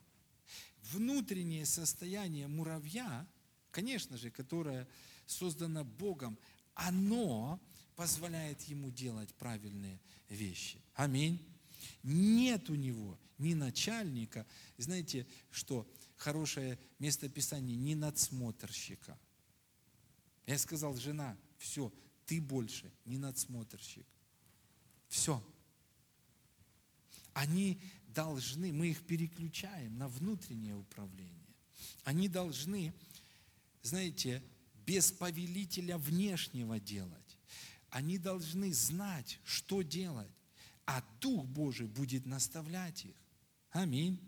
внутреннее состояние муравья, конечно же, которое создано Богом, оно позволяет ему делать правильные вещи. Аминь. Нет у него ни начальника, знаете, что хорошее местописание, ни надсмотрщика. Я сказал, жена, все, ты больше не надсмотрщик. Все. Они должны, мы их переключаем на внутреннее управление. Они должны, знаете, без повелителя внешнего делать. Они должны знать, что делать, а Дух Божий будет наставлять их. Аминь.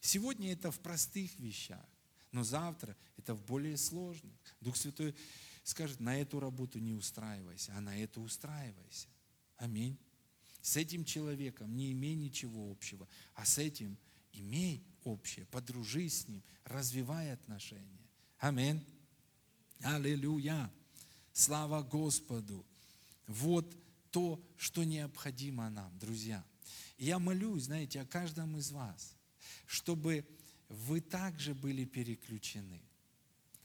Сегодня это в простых вещах, но завтра это в более сложных. Дух Святой скажет, на эту работу не устраивайся, а на эту устраивайся. Аминь. С этим человеком не имей ничего общего, а с этим имей общее, подружись с ним, развивай отношения. Аминь. Аллилуйя. Слава Господу. Вот то, что необходимо нам, друзья. Я молюсь, знаете, о каждом из вас, чтобы вы также были переключены.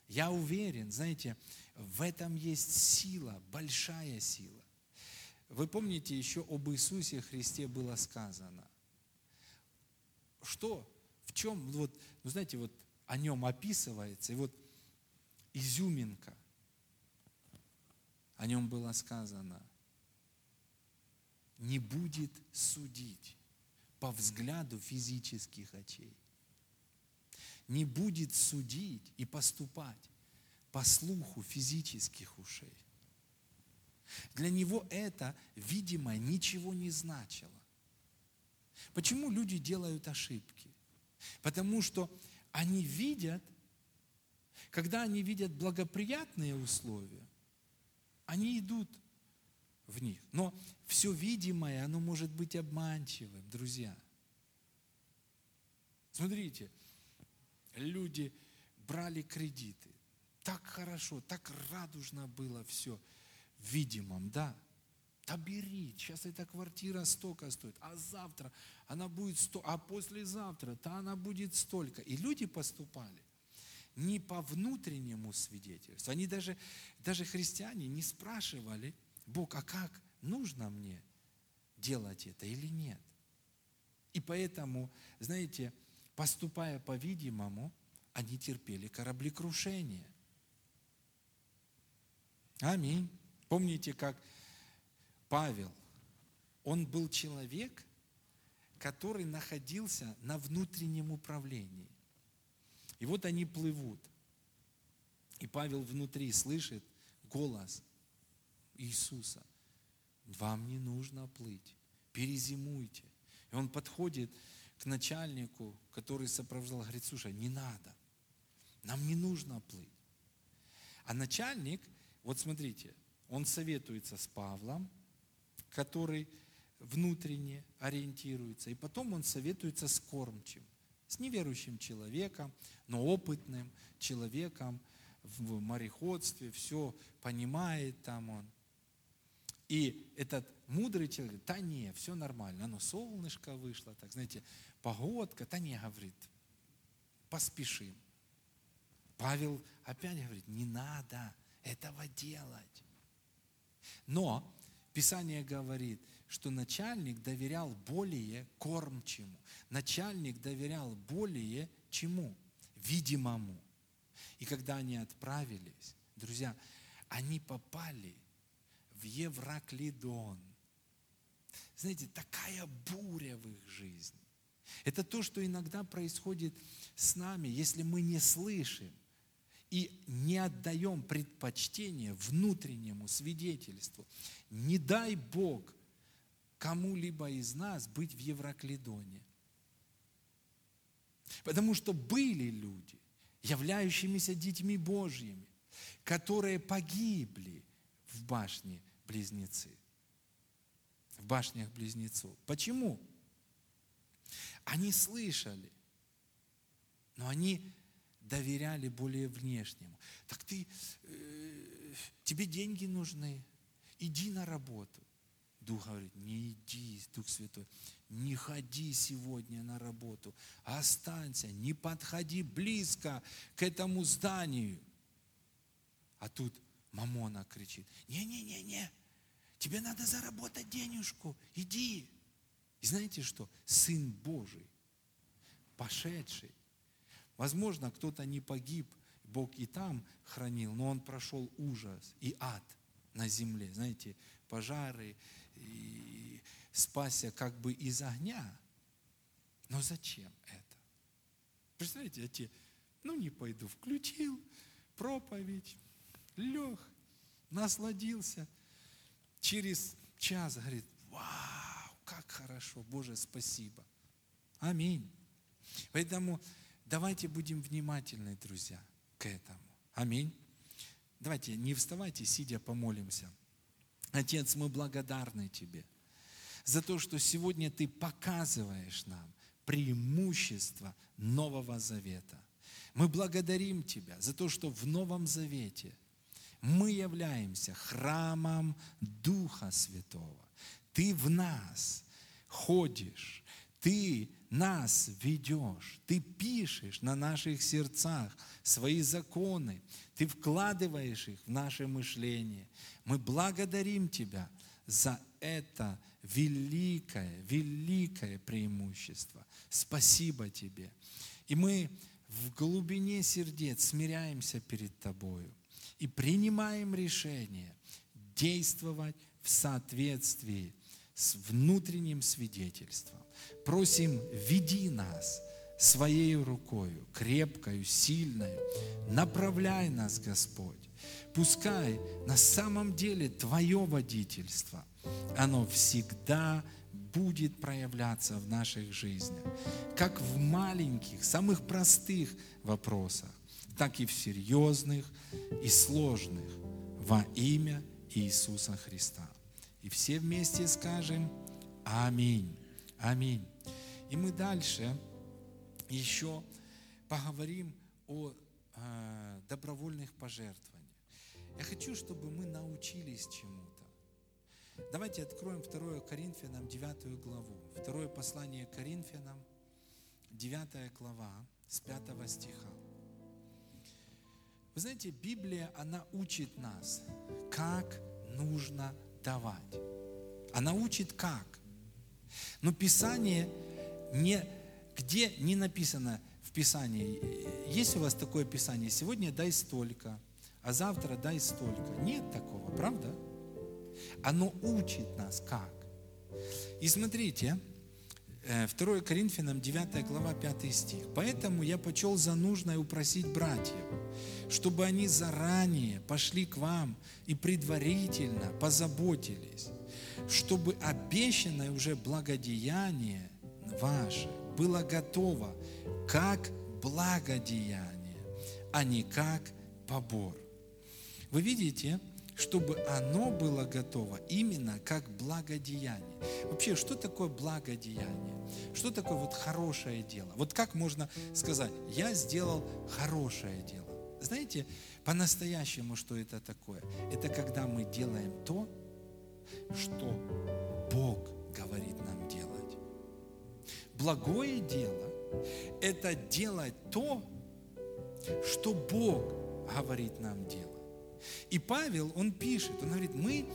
Я уверен, знаете, в этом есть сила, большая сила. Вы помните, еще об Иисусе Христе было сказано. Что, в чем, вот, ну знаете, вот о нем описывается, и вот изюминка. О нем было сказано, не будет судить по взгляду физических очей. Не будет судить и поступать по слуху физических ушей. Для него это, видимо, ничего не значило. Почему люди делают ошибки? Потому что они видят, когда они видят благоприятные условия, они идут в них. Но все видимое, оно может быть обманчивым, друзья. Смотрите, люди брали кредиты. Так хорошо, так радужно было все видимом, да. Да бери, сейчас эта квартира столько стоит, а завтра она будет сто, а послезавтра-то она будет столько. И люди поступали не по внутреннему свидетельству. Они даже, даже христиане не спрашивали, Бог, а как нужно мне делать это или нет? И поэтому, знаете, поступая по-видимому, они терпели кораблекрушение. Аминь. Помните, как Павел, он был человек, который находился на внутреннем управлении. И вот они плывут. И Павел внутри слышит голос Иисуса. Вам не нужно плыть, перезимуйте. И он подходит к начальнику, который сопровождал, говорит, слушай, не надо, нам не нужно плыть. А начальник, вот смотрите, он советуется с Павлом, который внутренне ориентируется, и потом он советуется с кормчим с неверующим человеком, но опытным человеком в мореходстве, все понимает там он. И этот мудрый человек говорит, да не, все нормально, оно солнышко вышло, так знаете, погодка, да не, говорит, поспешим. Павел опять говорит, не надо этого делать. Но Писание говорит, что начальник доверял более кормчему. Начальник доверял более чему? Видимому. И когда они отправились, друзья, они попали в Евраклидон. Знаете, такая буря в их жизни. Это то, что иногда происходит с нами, если мы не слышим и не отдаем предпочтение внутреннему свидетельству. Не дай Бог кому-либо из нас быть в Евроклидоне. Потому что были люди, являющимися детьми Божьими, которые погибли в башне близнецы, в башнях близнецов. Почему? Они слышали, но они доверяли более внешнему. Так ты, э, тебе деньги нужны, иди на работу. Дух говорит, не иди, Дух Святой, не ходи сегодня на работу, останься, не подходи близко к этому зданию. А тут Мамона кричит, не-не-не-не, тебе надо заработать денежку, иди. И знаете что? Сын Божий, пошедший. Возможно, кто-то не погиб, Бог и там хранил, но он прошел ужас и ад на земле. Знаете, пожары, и спасся как бы из огня. Но зачем это? Представляете, эти, ну не пойду, включил проповедь, лег, насладился. Через час говорит, вау, как хорошо, Боже, спасибо. Аминь. Поэтому давайте будем внимательны, друзья, к этому. Аминь. Давайте, не вставайте, сидя, помолимся. Отец, мы благодарны Тебе за то, что сегодня Ты показываешь нам преимущество Нового Завета. Мы благодарим Тебя за то, что в Новом Завете мы являемся храмом Духа Святого. Ты в нас ходишь, Ты нас ведешь, Ты пишешь на наших сердцах свои законы, Ты вкладываешь их в наше мышление. Мы благодарим Тебя за это великое, великое преимущество. Спасибо Тебе. И мы в глубине сердец смиряемся перед Тобою и принимаем решение действовать в соответствии с внутренним свидетельством. Просим, веди нас своей рукою, крепкою, сильной, направляй нас, Господь. Пускай на самом деле Твое водительство, оно всегда будет проявляться в наших жизнях, как в маленьких, самых простых вопросах, так и в серьезных и сложных во имя Иисуса Христа. И все вместе скажем Аминь. Аминь. И мы дальше еще поговорим о э, добровольных пожертвованиях. Я хочу, чтобы мы научились чему-то. Давайте откроем 2 Коринфянам 9 главу. Второе послание Коринфянам, 9 глава, с 5 стиха. Вы знаете, Библия, она учит нас, как нужно давать. Она учит как. Но Писание не, где не написано в Писании, есть у вас такое Писание, сегодня дай столько, а завтра дай столько. Нет такого, правда? Оно учит нас как. И смотрите, 2 э, Коринфянам 9 глава 5 стих. «Поэтому я почел за нужное упросить братьев, чтобы они заранее пошли к вам и предварительно позаботились, чтобы обещанное уже благодеяние ваше было готово как благодеяние, а не как побор». Вы видите, чтобы оно было готово именно как благодеяние. Вообще, что такое благодеяние? Что такое вот хорошее дело? Вот как можно сказать, я сделал хорошее дело? Знаете, по-настоящему, что это такое? Это когда мы делаем то, что Бог говорит нам делать. Благое дело – это делать то, что Бог говорит нам делать. И Павел, он пишет, он говорит, мы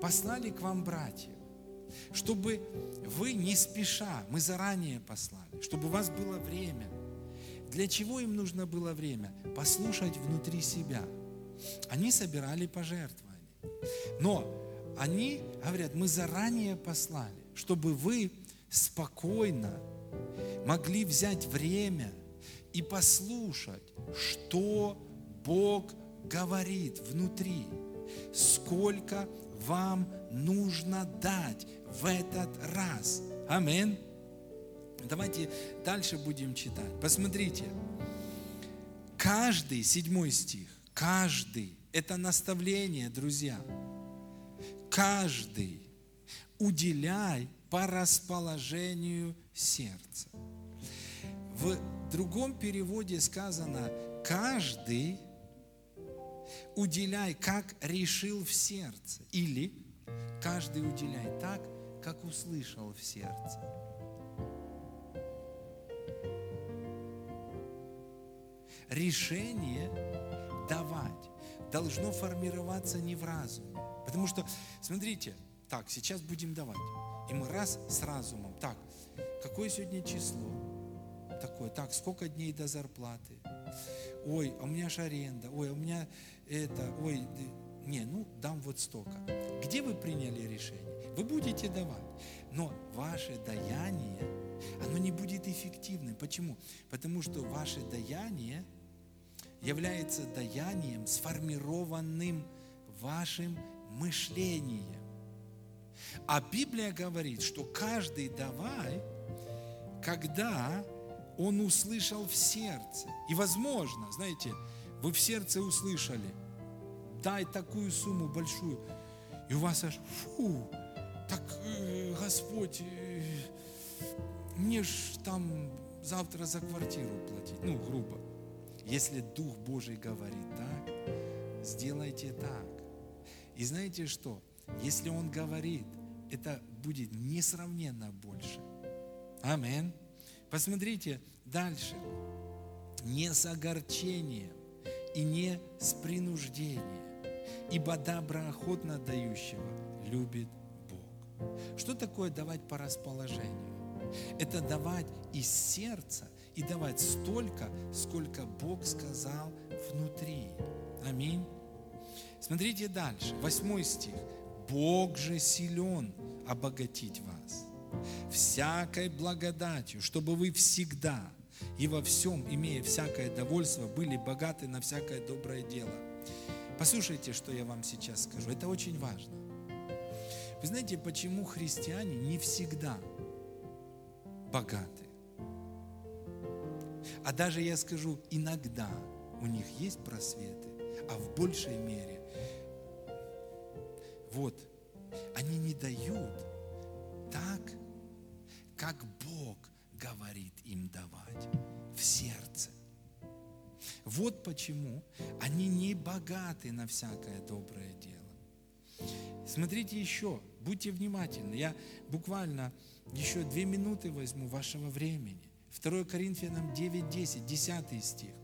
послали к вам братьев, чтобы вы не спеша, мы заранее послали, чтобы у вас было время. Для чего им нужно было время? Послушать внутри себя. Они собирали пожертвования. Но они говорят, мы заранее послали, чтобы вы спокойно могли взять время и послушать, что Бог говорит внутри, сколько вам нужно дать в этот раз. Амин. Давайте дальше будем читать. Посмотрите. Каждый, седьмой стих, каждый, это наставление, друзья. Каждый уделяй по расположению сердца. В другом переводе сказано, каждый уделяй, как решил в сердце. Или каждый уделяй так, как услышал в сердце. Решение давать должно формироваться не в разуме. Потому что, смотрите, так, сейчас будем давать. И мы раз с разумом. Так, какое сегодня число? Такое, так, сколько дней до зарплаты? Ой, а у меня же аренда. Ой, а у меня это, ой, не, ну дам вот столько. Где вы приняли решение? Вы будете давать, но ваше даяние, оно не будет эффективным. Почему? Потому что ваше даяние является даянием, сформированным вашим мышлением. А Библия говорит, что каждый давай, когда он услышал в сердце. И возможно, знаете, вы в сердце услышали, дай такую сумму большую, и у вас аж, фу, так, э, Господь, э, мне ж там завтра за квартиру платить, ну, грубо. Если Дух Божий говорит так, сделайте так. И знаете что? Если Он говорит, это будет несравненно больше. Амин. Посмотрите дальше. Не с огорчением и не с принуждением, ибо доброохотно дающего любит Бог. Что такое давать по расположению? Это давать из сердца и давать столько, сколько Бог сказал внутри. Аминь. Смотрите дальше, восьмой стих. Бог же силен обогатить вас всякой благодатью, чтобы вы всегда и во всем, имея всякое довольство, были богаты на всякое доброе дело. Послушайте, что я вам сейчас скажу. Это очень важно. Вы знаете, почему христиане не всегда богаты? А даже я скажу, иногда у них есть просветы, а в большей мере, вот, они не дают так, как Бог говорит им давать в сердце. Вот почему они не богаты на всякое доброе дело. Смотрите еще, будьте внимательны. Я буквально еще две минуты возьму вашего времени. 2 Коринфянам 9, 10, 10 стих.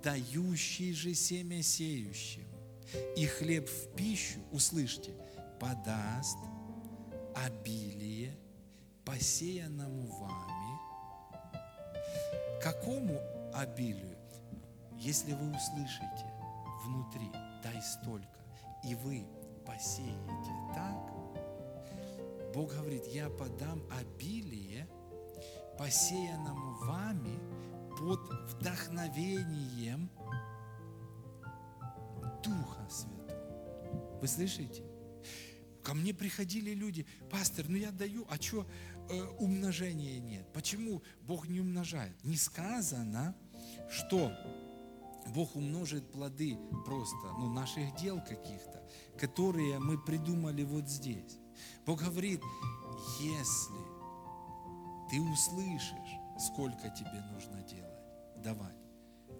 Дающий же семя сеющим и хлеб в пищу, услышьте, подаст обилие посеянному вами. Какому обилию? Если вы услышите внутри, дай столько, и вы посеете так, Бог говорит, я подам обилие посеянному вами под вдохновением Духа Святого. Вы слышите? Ко мне приходили люди, пастор, ну я даю, а что умножения нет? Почему Бог не умножает? Не сказано, что Бог умножит плоды просто, ну, наших дел каких-то, которые мы придумали вот здесь. Бог говорит, если ты услышишь, сколько тебе нужно делать, давать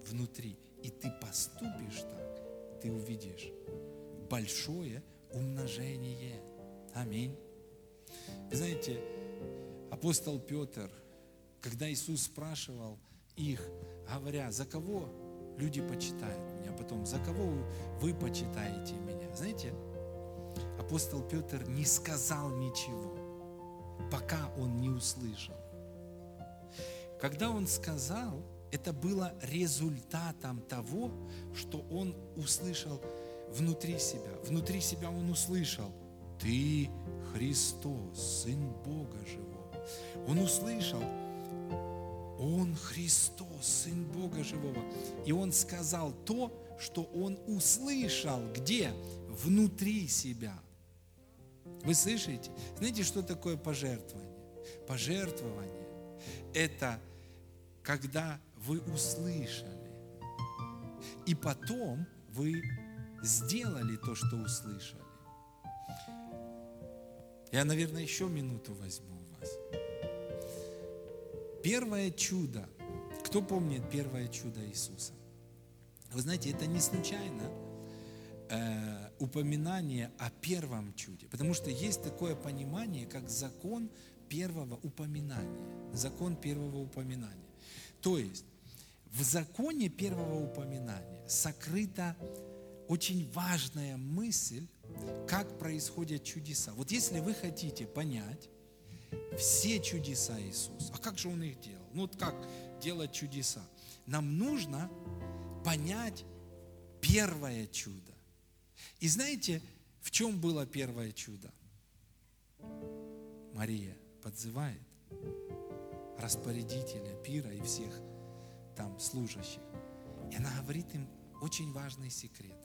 внутри, и ты поступишь так, ты увидишь большое умножение. Аминь. Знаете, апостол Петр, когда Иисус спрашивал их, говоря, за кого люди почитают меня, потом, за кого вы почитаете меня, знаете, апостол Петр не сказал ничего, пока он не услышал. Когда он сказал, это было результатом того, что он услышал внутри себя. Внутри себя он услышал, ты Христос, Сын Бога Живого. Он услышал, он Христос, Сын Бога Живого. И он сказал то, что он услышал. Где? Внутри себя. Вы слышите? Знаете, что такое пожертвование? Пожертвование – это когда вы услышали, и потом вы сделали то, что услышали. Я, наверное, еще минуту возьму у вас. Первое чудо. Кто помнит первое чудо Иисуса? Вы знаете, это не случайно э, упоминание о первом чуде, потому что есть такое понимание, как закон первого упоминания. Закон первого упоминания. То есть в законе первого упоминания сокрыто очень важная мысль, как происходят чудеса. Вот если вы хотите понять все чудеса Иисуса, а как же Он их делал? Ну вот как делать чудеса? Нам нужно понять первое чудо. И знаете, в чем было первое чудо? Мария подзывает распорядителя пира и всех там служащих И она говорит им очень важный секрет.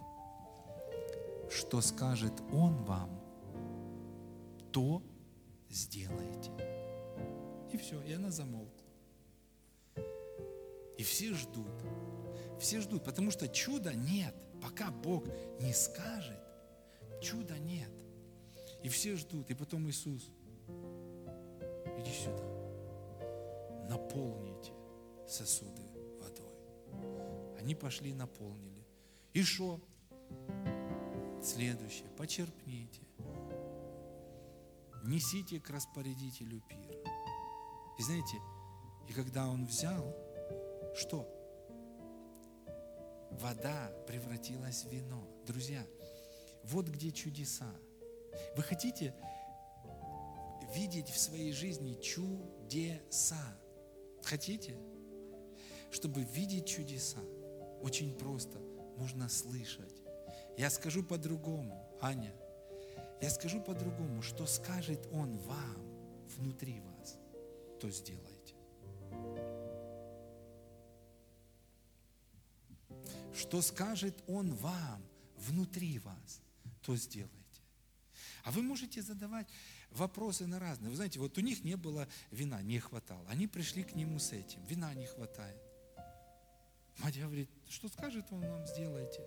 Что скажет Он вам, то сделайте. И все, и она замолкла. И все ждут. Все ждут, потому что чуда нет. Пока Бог не скажет, чуда нет. И все ждут. И потом Иисус, иди сюда, наполните сосуды водой. Они пошли, наполнили. И что? Следующее, почерпните. Несите к распорядителю пира. И знаете, и когда он взял, что? Вода превратилась в вино. Друзья, вот где чудеса. Вы хотите видеть в своей жизни чудеса? Хотите? Чтобы видеть чудеса, очень просто, нужно слышать. Я скажу по-другому, Аня, я скажу по-другому, что скажет Он вам внутри вас, то сделайте. Что скажет Он вам внутри вас, то сделайте. А вы можете задавать вопросы на разные. Вы знаете, вот у них не было вина, не хватало. Они пришли к нему с этим, вина не хватает. Мать говорит, что скажет он вам, сделайте.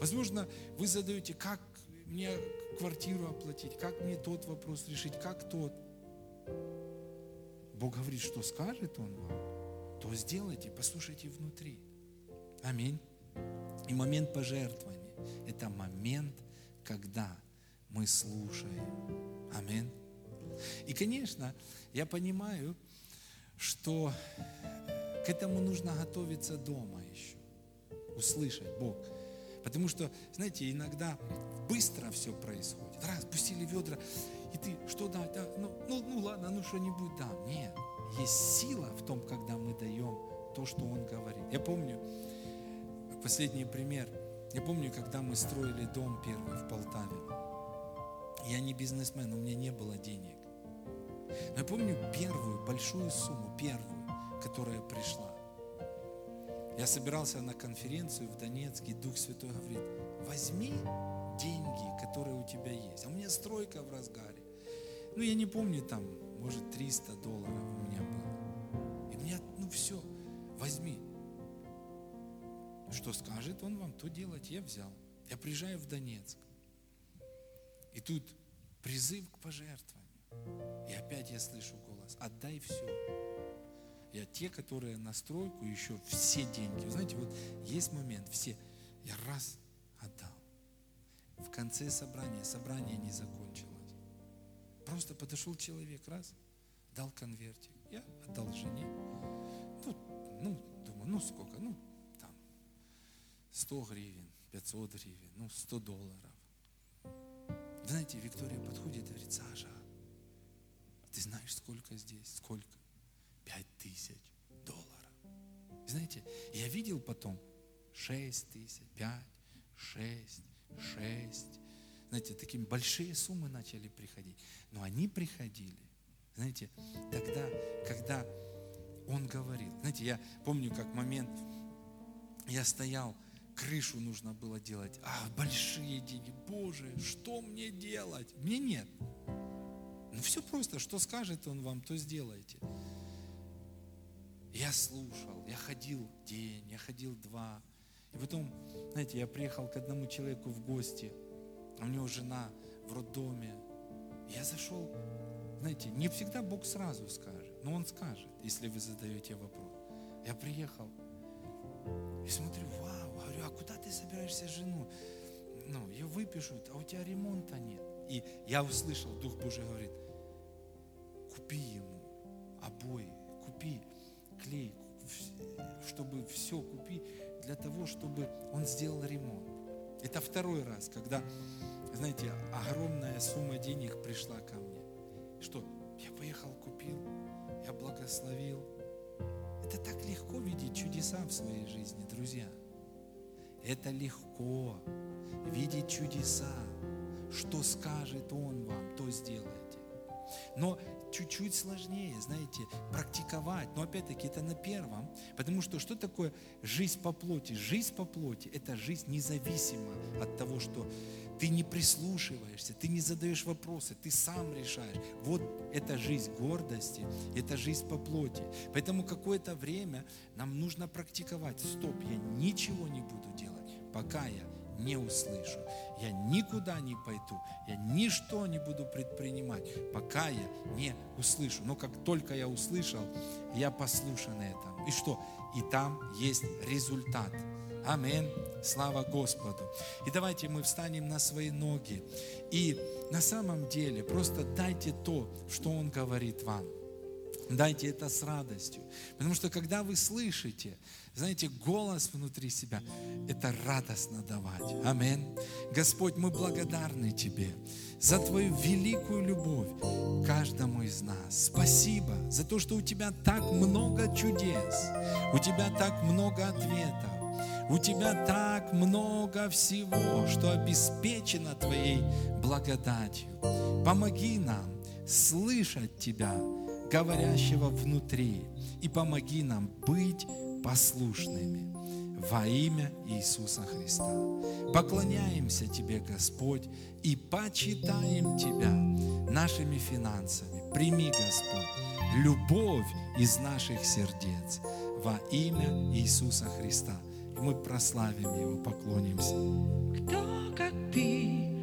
Возможно, вы задаете, как мне квартиру оплатить, как мне тот вопрос решить, как тот. Бог говорит, что скажет Он вам, то сделайте, послушайте внутри. Аминь. И момент пожертвования – это момент, когда мы слушаем. Аминь. И, конечно, я понимаю, что к этому нужно готовиться дома еще. Услышать Бог. Потому что, знаете, иногда быстро все происходит. Раз, пустили ведра, и ты, что да, да ну, ну, ну ладно, ну что-нибудь дам. Нет, есть сила в том, когда мы даем то, что Он говорит. Я помню, последний пример, я помню, когда мы строили дом первый в Полтаве. Я не бизнесмен, у меня не было денег. Но я помню первую большую сумму, первую, которая пришла. Я собирался на конференцию в Донецке, и Дух Святой говорит, возьми деньги, которые у тебя есть. А у меня стройка в разгаре. Ну, я не помню, там, может, 300 долларов у меня было. И мне, ну, все, возьми. Что скажет он вам, то делать. Я взял. Я приезжаю в Донецк. И тут призыв к пожертвованию. И опять я слышу голос, отдай все. Я те, которые на стройку, еще все деньги. Знаете, вот есть момент, все, я раз отдал. В конце собрания, собрание не закончилось. Просто подошел человек, раз, дал конвертик. Я отдал жене. Ну, ну, думаю, ну сколько, ну, там, 100 гривен, 500 гривен, ну, 100 долларов. Знаете, Виктория подходит и говорит, Саша, ты знаешь, сколько здесь? Сколько? Тысяч долларов. Знаете, я видел потом шесть тысяч, пять, шесть, шесть. Знаете, такие большие суммы начали приходить. Но они приходили, знаете, тогда, когда он говорил. Знаете, я помню, как момент, я стоял, крышу нужно было делать. А, большие деньги. Боже, что мне делать? Мне нет. Ну все просто, что скажет он вам, то сделайте. Я слушал, я ходил день, я ходил два. И потом, знаете, я приехал к одному человеку в гости, у него жена в роддоме. Я зашел, знаете, не всегда Бог сразу скажет, но Он скажет, если вы задаете вопрос. Я приехал и смотрю, вау, говорю, а куда ты собираешься жену? Ну, ее выпишут, а у тебя ремонта нет. И я услышал, Дух Божий говорит, купи ему обои, купи клей, чтобы все купи для того, чтобы он сделал ремонт. Это второй раз, когда, знаете, огромная сумма денег пришла ко мне. Что? Я поехал, купил, я благословил. Это так легко видеть чудеса в своей жизни, друзья. Это легко видеть чудеса. Что скажет Он вам, то сделайте. Но чуть-чуть сложнее, знаете, практиковать. Но опять-таки это на первом. Потому что что такое жизнь по плоти? Жизнь по плоти – это жизнь независимо от того, что ты не прислушиваешься, ты не задаешь вопросы, ты сам решаешь. Вот это жизнь гордости, это жизнь по плоти. Поэтому какое-то время нам нужно практиковать. Стоп, я ничего не буду делать, пока я не услышу. Я никуда не пойду, я ничто не буду предпринимать, пока я не услышу. Но как только я услышал, я послушан этому. И что? И там есть результат. Аминь. Слава Господу. И давайте мы встанем на свои ноги. И на самом деле просто дайте то, что Он говорит вам. Дайте это с радостью. Потому что когда вы слышите, знаете, голос внутри себя, это радостно давать. Аминь. Господь, мы благодарны Тебе за Твою великую любовь каждому из нас. Спасибо за то, что у Тебя так много чудес, у Тебя так много ответов. У Тебя так много всего, что обеспечено Твоей благодатью. Помоги нам слышать Тебя, говорящего внутри, и помоги нам быть послушными во имя Иисуса Христа. Поклоняемся Тебе, Господь, и почитаем Тебя нашими финансами. Прими, Господь, любовь из наших сердец во имя Иисуса Христа. И мы прославим Его, поклонимся. Кто как ты,